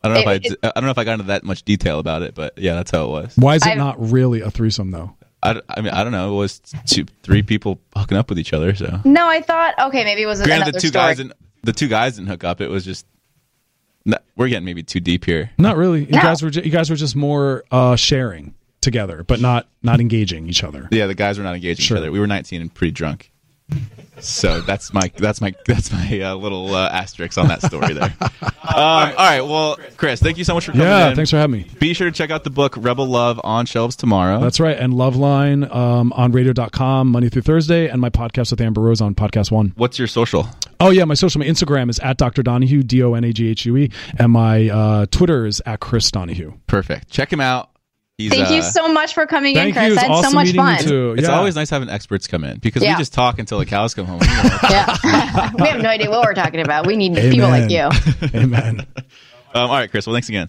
[SPEAKER 2] I don't know
[SPEAKER 4] It-
[SPEAKER 2] if I, I don't know if I got into that much detail about it, but yeah, that's how it was.
[SPEAKER 6] Why is it
[SPEAKER 4] I've-
[SPEAKER 6] not really a threesome, though?
[SPEAKER 2] I, I mean, I don't know. It was two, three people hooking up with each other. So
[SPEAKER 4] No, I thought okay, maybe it was
[SPEAKER 2] granted,
[SPEAKER 4] another
[SPEAKER 2] the two
[SPEAKER 4] story.
[SPEAKER 2] guys and the two guys didn't hook up. It was just no, we're getting maybe too deep here.
[SPEAKER 6] Not really. You
[SPEAKER 4] No.
[SPEAKER 6] guys were ju- you guys were just more uh, sharing together, but not not engaging each other.
[SPEAKER 2] Yeah, the guys were not engaging
[SPEAKER 6] Sure.
[SPEAKER 2] each other. We were 19 and pretty drunk. So that's my that's my that's my uh, little uh, asterisk on that story there. um, all right, well, Chris, thank you so much for coming
[SPEAKER 6] Yeah,
[SPEAKER 2] in.
[SPEAKER 6] thanks for having me.
[SPEAKER 2] Be sure to check out the book Rebel Love on shelves tomorrow.
[SPEAKER 6] That's right. And Loveline um, on radio.com Monday through Thursday, and my podcast with Amber Rose on Podcast One.
[SPEAKER 2] What's your social?
[SPEAKER 6] Oh, yeah. My social, my Instagram is at Dr. Donaghue, D O N A G H U E, and my uh, Twitter is at Chris Donaghue.
[SPEAKER 2] Perfect. Check him out. He's,
[SPEAKER 4] Thank you
[SPEAKER 2] uh,
[SPEAKER 4] so much for coming in, Chris.
[SPEAKER 6] you. It's
[SPEAKER 4] I had
[SPEAKER 6] awesome
[SPEAKER 4] so much fun.
[SPEAKER 6] you too.
[SPEAKER 2] It's always nice having experts come in because we just talk until the cows come home.
[SPEAKER 4] Yeah. we have no idea what we're talking about. We need people like you.
[SPEAKER 6] Amen.
[SPEAKER 2] um, all right, Chris. Well, thanks again.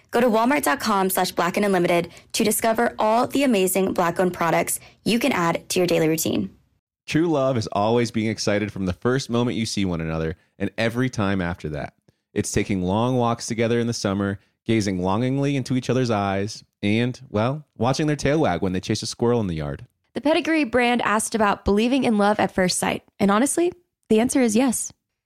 [SPEAKER 9] Go to walmart.com slash black and unlimited to discover all the amazing black owned products you can add to your daily routine.
[SPEAKER 10] True love is always being excited from the first moment you see one another and every time after that. It's taking long walks together in the summer, gazing longingly into each other's eyes, and, well, watching their tail wag when they chase a squirrel in the yard.
[SPEAKER 1] The Pedigree brand asked about believing in love at first sight. And honestly, the answer is yes.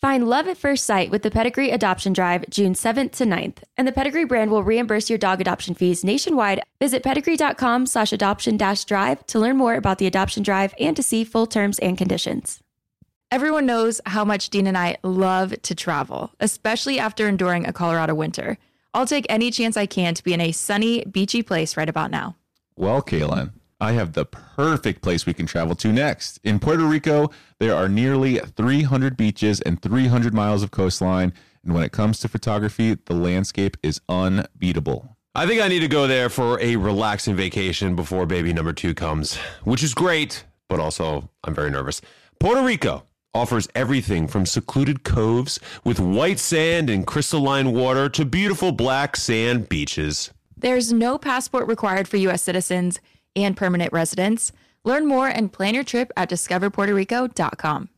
[SPEAKER 1] Find love at first sight with the Pedigree Adoption Drive June 7th to 9th. And the Pedigree brand will reimburse your dog adoption fees nationwide. Visit pedigree.com slash adoption dash drive to learn more about the adoption drive and to see full terms and conditions.
[SPEAKER 11] Everyone knows how much Dean and I love to travel, especially after enduring a Colorado winter. I'll take any chance I can to be in a sunny, beachy place right about now.
[SPEAKER 10] Well, Kaylin, I have the perfect place we can travel to next. In Puerto Rico, there are nearly 300 beaches and 300 miles of coastline, And when it comes to photography, the landscape is unbeatable.
[SPEAKER 12] I think I need to go there for a relaxing vacation before baby number two comes, which is great, but also I'm very nervous. Puerto Rico offers everything from secluded coves with white sand and crystalline water to beautiful black sand beaches.
[SPEAKER 11] There's no passport required for U.S. citizens and permanent residents. Learn more and plan your trip at discoverpuertorico.com.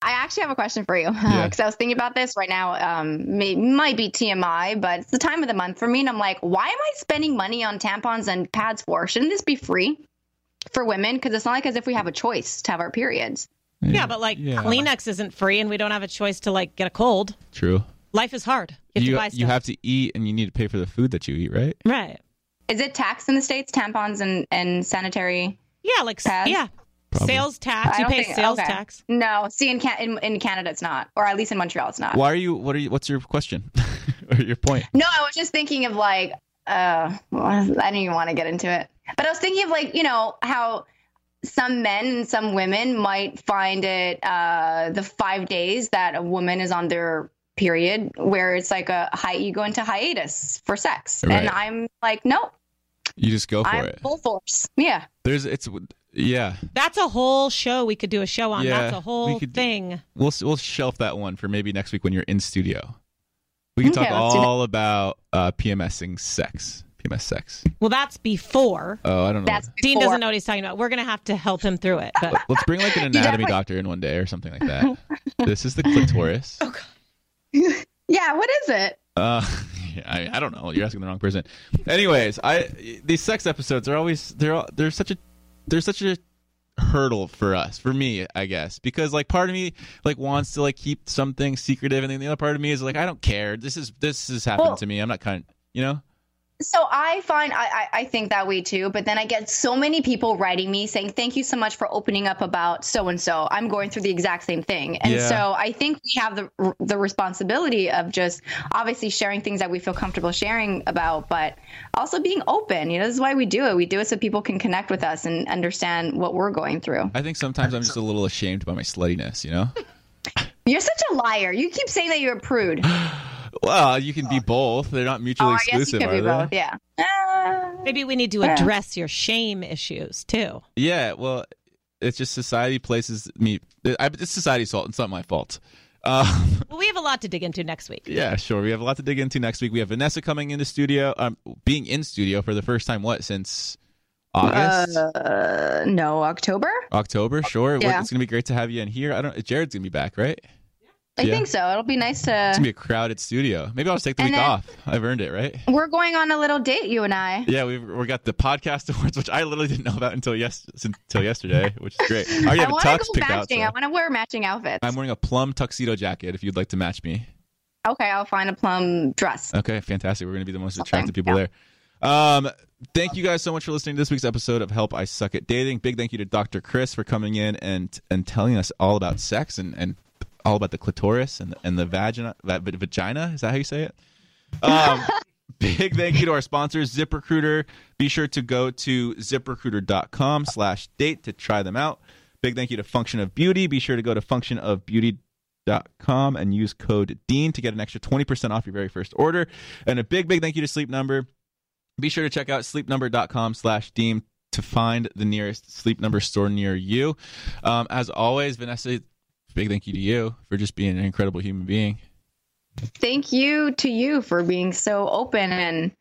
[SPEAKER 4] I actually have a question for you because I was thinking about this right now. Um, may, might be TMI, but it's the time of the month for me, and I'm like, why am I spending money on tampons and pads for? Shouldn't this be free for women? Because it's not like as if we have a choice to have our periods.
[SPEAKER 5] Yeah, but like
[SPEAKER 2] Yeah.
[SPEAKER 5] Kleenex isn't free, and we don't have a choice to like get a cold.
[SPEAKER 2] True.
[SPEAKER 5] Life is hard. You have
[SPEAKER 2] You
[SPEAKER 5] to buy stuff.
[SPEAKER 2] you have to eat and you need to pay for the food that you eat, right?
[SPEAKER 5] right.
[SPEAKER 4] Is it tax in the states? Tampons and and sanitary?
[SPEAKER 5] Yeah, like
[SPEAKER 4] pads?
[SPEAKER 5] yeah, sales tax. You pay
[SPEAKER 4] think-
[SPEAKER 5] sales
[SPEAKER 4] okay.
[SPEAKER 5] tax.
[SPEAKER 4] No, see in, Can- in in Canada it's not, or at least in Montreal it's not.
[SPEAKER 2] Why are you? What are you? What's your question or your point?
[SPEAKER 4] No, I was just thinking of like, uh, I didn't even want to get into it, but I was thinking of like, you know, how some men and some women might find it uh, the five days that a woman is on their period, where it's like a high, you go into hiatus for sex, and I'm like, no,
[SPEAKER 2] You just go for
[SPEAKER 4] I'm
[SPEAKER 2] it.
[SPEAKER 4] full force. Yeah.
[SPEAKER 2] There's it's yeah.
[SPEAKER 5] That's a whole show we could do a show on.
[SPEAKER 2] Yeah,
[SPEAKER 5] That's a
[SPEAKER 2] we
[SPEAKER 5] whole
[SPEAKER 2] could-
[SPEAKER 5] thing.
[SPEAKER 2] We'll we'll shelf that one for maybe next week when you're in studio. We can
[SPEAKER 5] Okay,
[SPEAKER 2] talk
[SPEAKER 5] let's do that.
[SPEAKER 2] all about uh, PMSing sex. PMS sex.
[SPEAKER 5] Well, that's before.
[SPEAKER 2] Oh, I don't know.
[SPEAKER 5] Dean doesn't know what he's talking about. We're gonna have to help him through it. But
[SPEAKER 2] Let's bring like an anatomy doctor in one day or something like that. this is the clitoris. Oh.
[SPEAKER 4] Yeah. What is it?
[SPEAKER 2] Uh, I, I don't know. You're asking the wrong person. Anyways, I these sex episodes are always they're they're such a they're such a hurdle for us for me I guess because like part of me like wants to like keep something secretive and then the other part of me is like I don't care this is this has happened
[SPEAKER 4] Well-
[SPEAKER 2] to me I'm not kind you know
[SPEAKER 4] So I find I, I I think that way too, but then I get so many people writing me saying thank you so much for opening up about so and so. I'm going through the exact same thing, and
[SPEAKER 13] Yeah.
[SPEAKER 4] so I think we have the the responsibility of just obviously sharing things that we feel comfortable sharing about, but also being open. You know, this is why we do it. We do it so people can connect with us and understand what we're going through.
[SPEAKER 2] I think sometimes I'm just a little ashamed by my sluttiness you know
[SPEAKER 4] You're such a liar. You keep saying that you're a prude.
[SPEAKER 2] well you can be both they're not
[SPEAKER 4] oh,
[SPEAKER 2] mutually
[SPEAKER 4] I guess you
[SPEAKER 2] exclusive
[SPEAKER 4] could be
[SPEAKER 2] are
[SPEAKER 4] both. Yeah.
[SPEAKER 5] maybe we need to address your shame issues too.
[SPEAKER 2] Yeah, well, it's just society places me. It's society's fault. It's not my fault. Um,
[SPEAKER 5] Well, we have a lot to dig into next week.
[SPEAKER 2] yeah, sure. We have a lot to dig into next week. We have Vanessa coming into studio, um, being in studio for the first time. What since August,
[SPEAKER 4] Uh, no, October.
[SPEAKER 2] October? Sure.
[SPEAKER 4] yeah.
[SPEAKER 2] It's gonna be great to have you in here. I don't. Jared's gonna be back, right?
[SPEAKER 4] I
[SPEAKER 2] Yeah.
[SPEAKER 4] think so. It'll be nice to.
[SPEAKER 2] It's gonna be a crowded studio. Maybe I'll just take the
[SPEAKER 4] And
[SPEAKER 2] week
[SPEAKER 4] then-
[SPEAKER 2] off. I've earned it, right?
[SPEAKER 4] We're going on a little date, you and I.
[SPEAKER 2] Yeah, we've we got the podcast awards, which I literally didn't know about until yes until yesterday, which is great. I already have a
[SPEAKER 4] want to
[SPEAKER 2] tux
[SPEAKER 4] go
[SPEAKER 2] picked out.
[SPEAKER 4] matching.
[SPEAKER 2] so-
[SPEAKER 4] I want to wear matching outfits.
[SPEAKER 2] I'm wearing a plum tuxedo jacket. If you'd like to match me.
[SPEAKER 4] okay, I'll find a plum dress.
[SPEAKER 2] Okay, fantastic. We're going to be the most attractive people there. Um, thank you guys so much for listening to this week's episode of Help I Suck at Dating. Big thank you to Dr. Chris for coming in and and telling us all about sex and, and all about the clitoris and and the vagina va- vagina. Is that how you say it? Um, big thank you to our sponsors, ZipRecruiter. Be sure to go to ziprecruiter.com slash date to try them out. Big thank you to Function of Beauty. Be sure to go to function of functionofbeauty.com and use code DEAN to get an extra 20% off your very first order. And a big, big thank you to Sleep Number. Be sure to check out sleepnumber.com slash Dean to find the nearest Sleep Number store near you. Um, as always, Vanessa, big thank you to you for just being an incredible human being.
[SPEAKER 4] Thank you to you for being so open and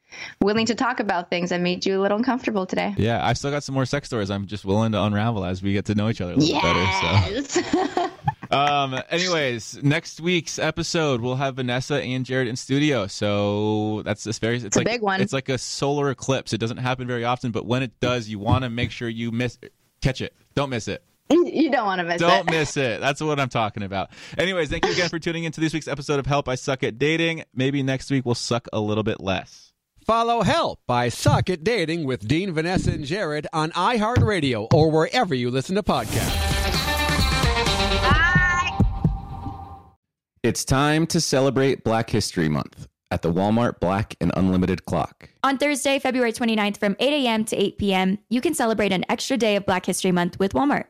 [SPEAKER 4] willing to talk about things that made you a little uncomfortable today.
[SPEAKER 2] Yeah, I've still got some more sex stories I'm just willing to unravel as we get to know each other a little bit better. So. um anyways next week's episode we'll have vanessa and jared in studio so that's this very it's,
[SPEAKER 4] a
[SPEAKER 2] like
[SPEAKER 4] big one.
[SPEAKER 2] it's like a solar eclipse it doesn't happen very often but when it does you want to make sure you miss catch it don't miss it
[SPEAKER 4] You don't want to miss it.
[SPEAKER 2] don't miss it that's what i'm talking about anyways thank you again for tuning into this week's episode of help i suck at dating maybe next week we'll suck a little bit less
[SPEAKER 3] Follow Help I Suck at Dating with Dean, Vanessa, and Jared on iHeartRadio or wherever you listen to podcasts.
[SPEAKER 14] It's time to celebrate Black History Month at the Walmart Black and Unlimited Clock.
[SPEAKER 1] On Thursday, February 29th from 8 a.m. to 8 p.m., you can celebrate an extra day of Black History Month with Walmart.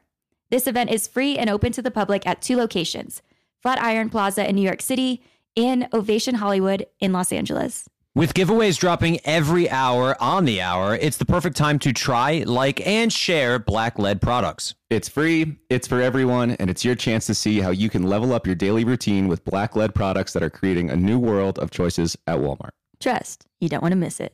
[SPEAKER 1] This event is free and open to the public at two locations Flatiron Plaza in New York City and Ovation Hollywood in Los Angeles.
[SPEAKER 15] With giveaways dropping every hour on the hour, it's the perfect time to try, like, and share Black Led products.
[SPEAKER 14] It's free, it's for everyone, and it's your chance to see how you can level up your daily routine with black led products that are creating a new world of choices at Walmart.
[SPEAKER 1] Trust, you don't want to miss it.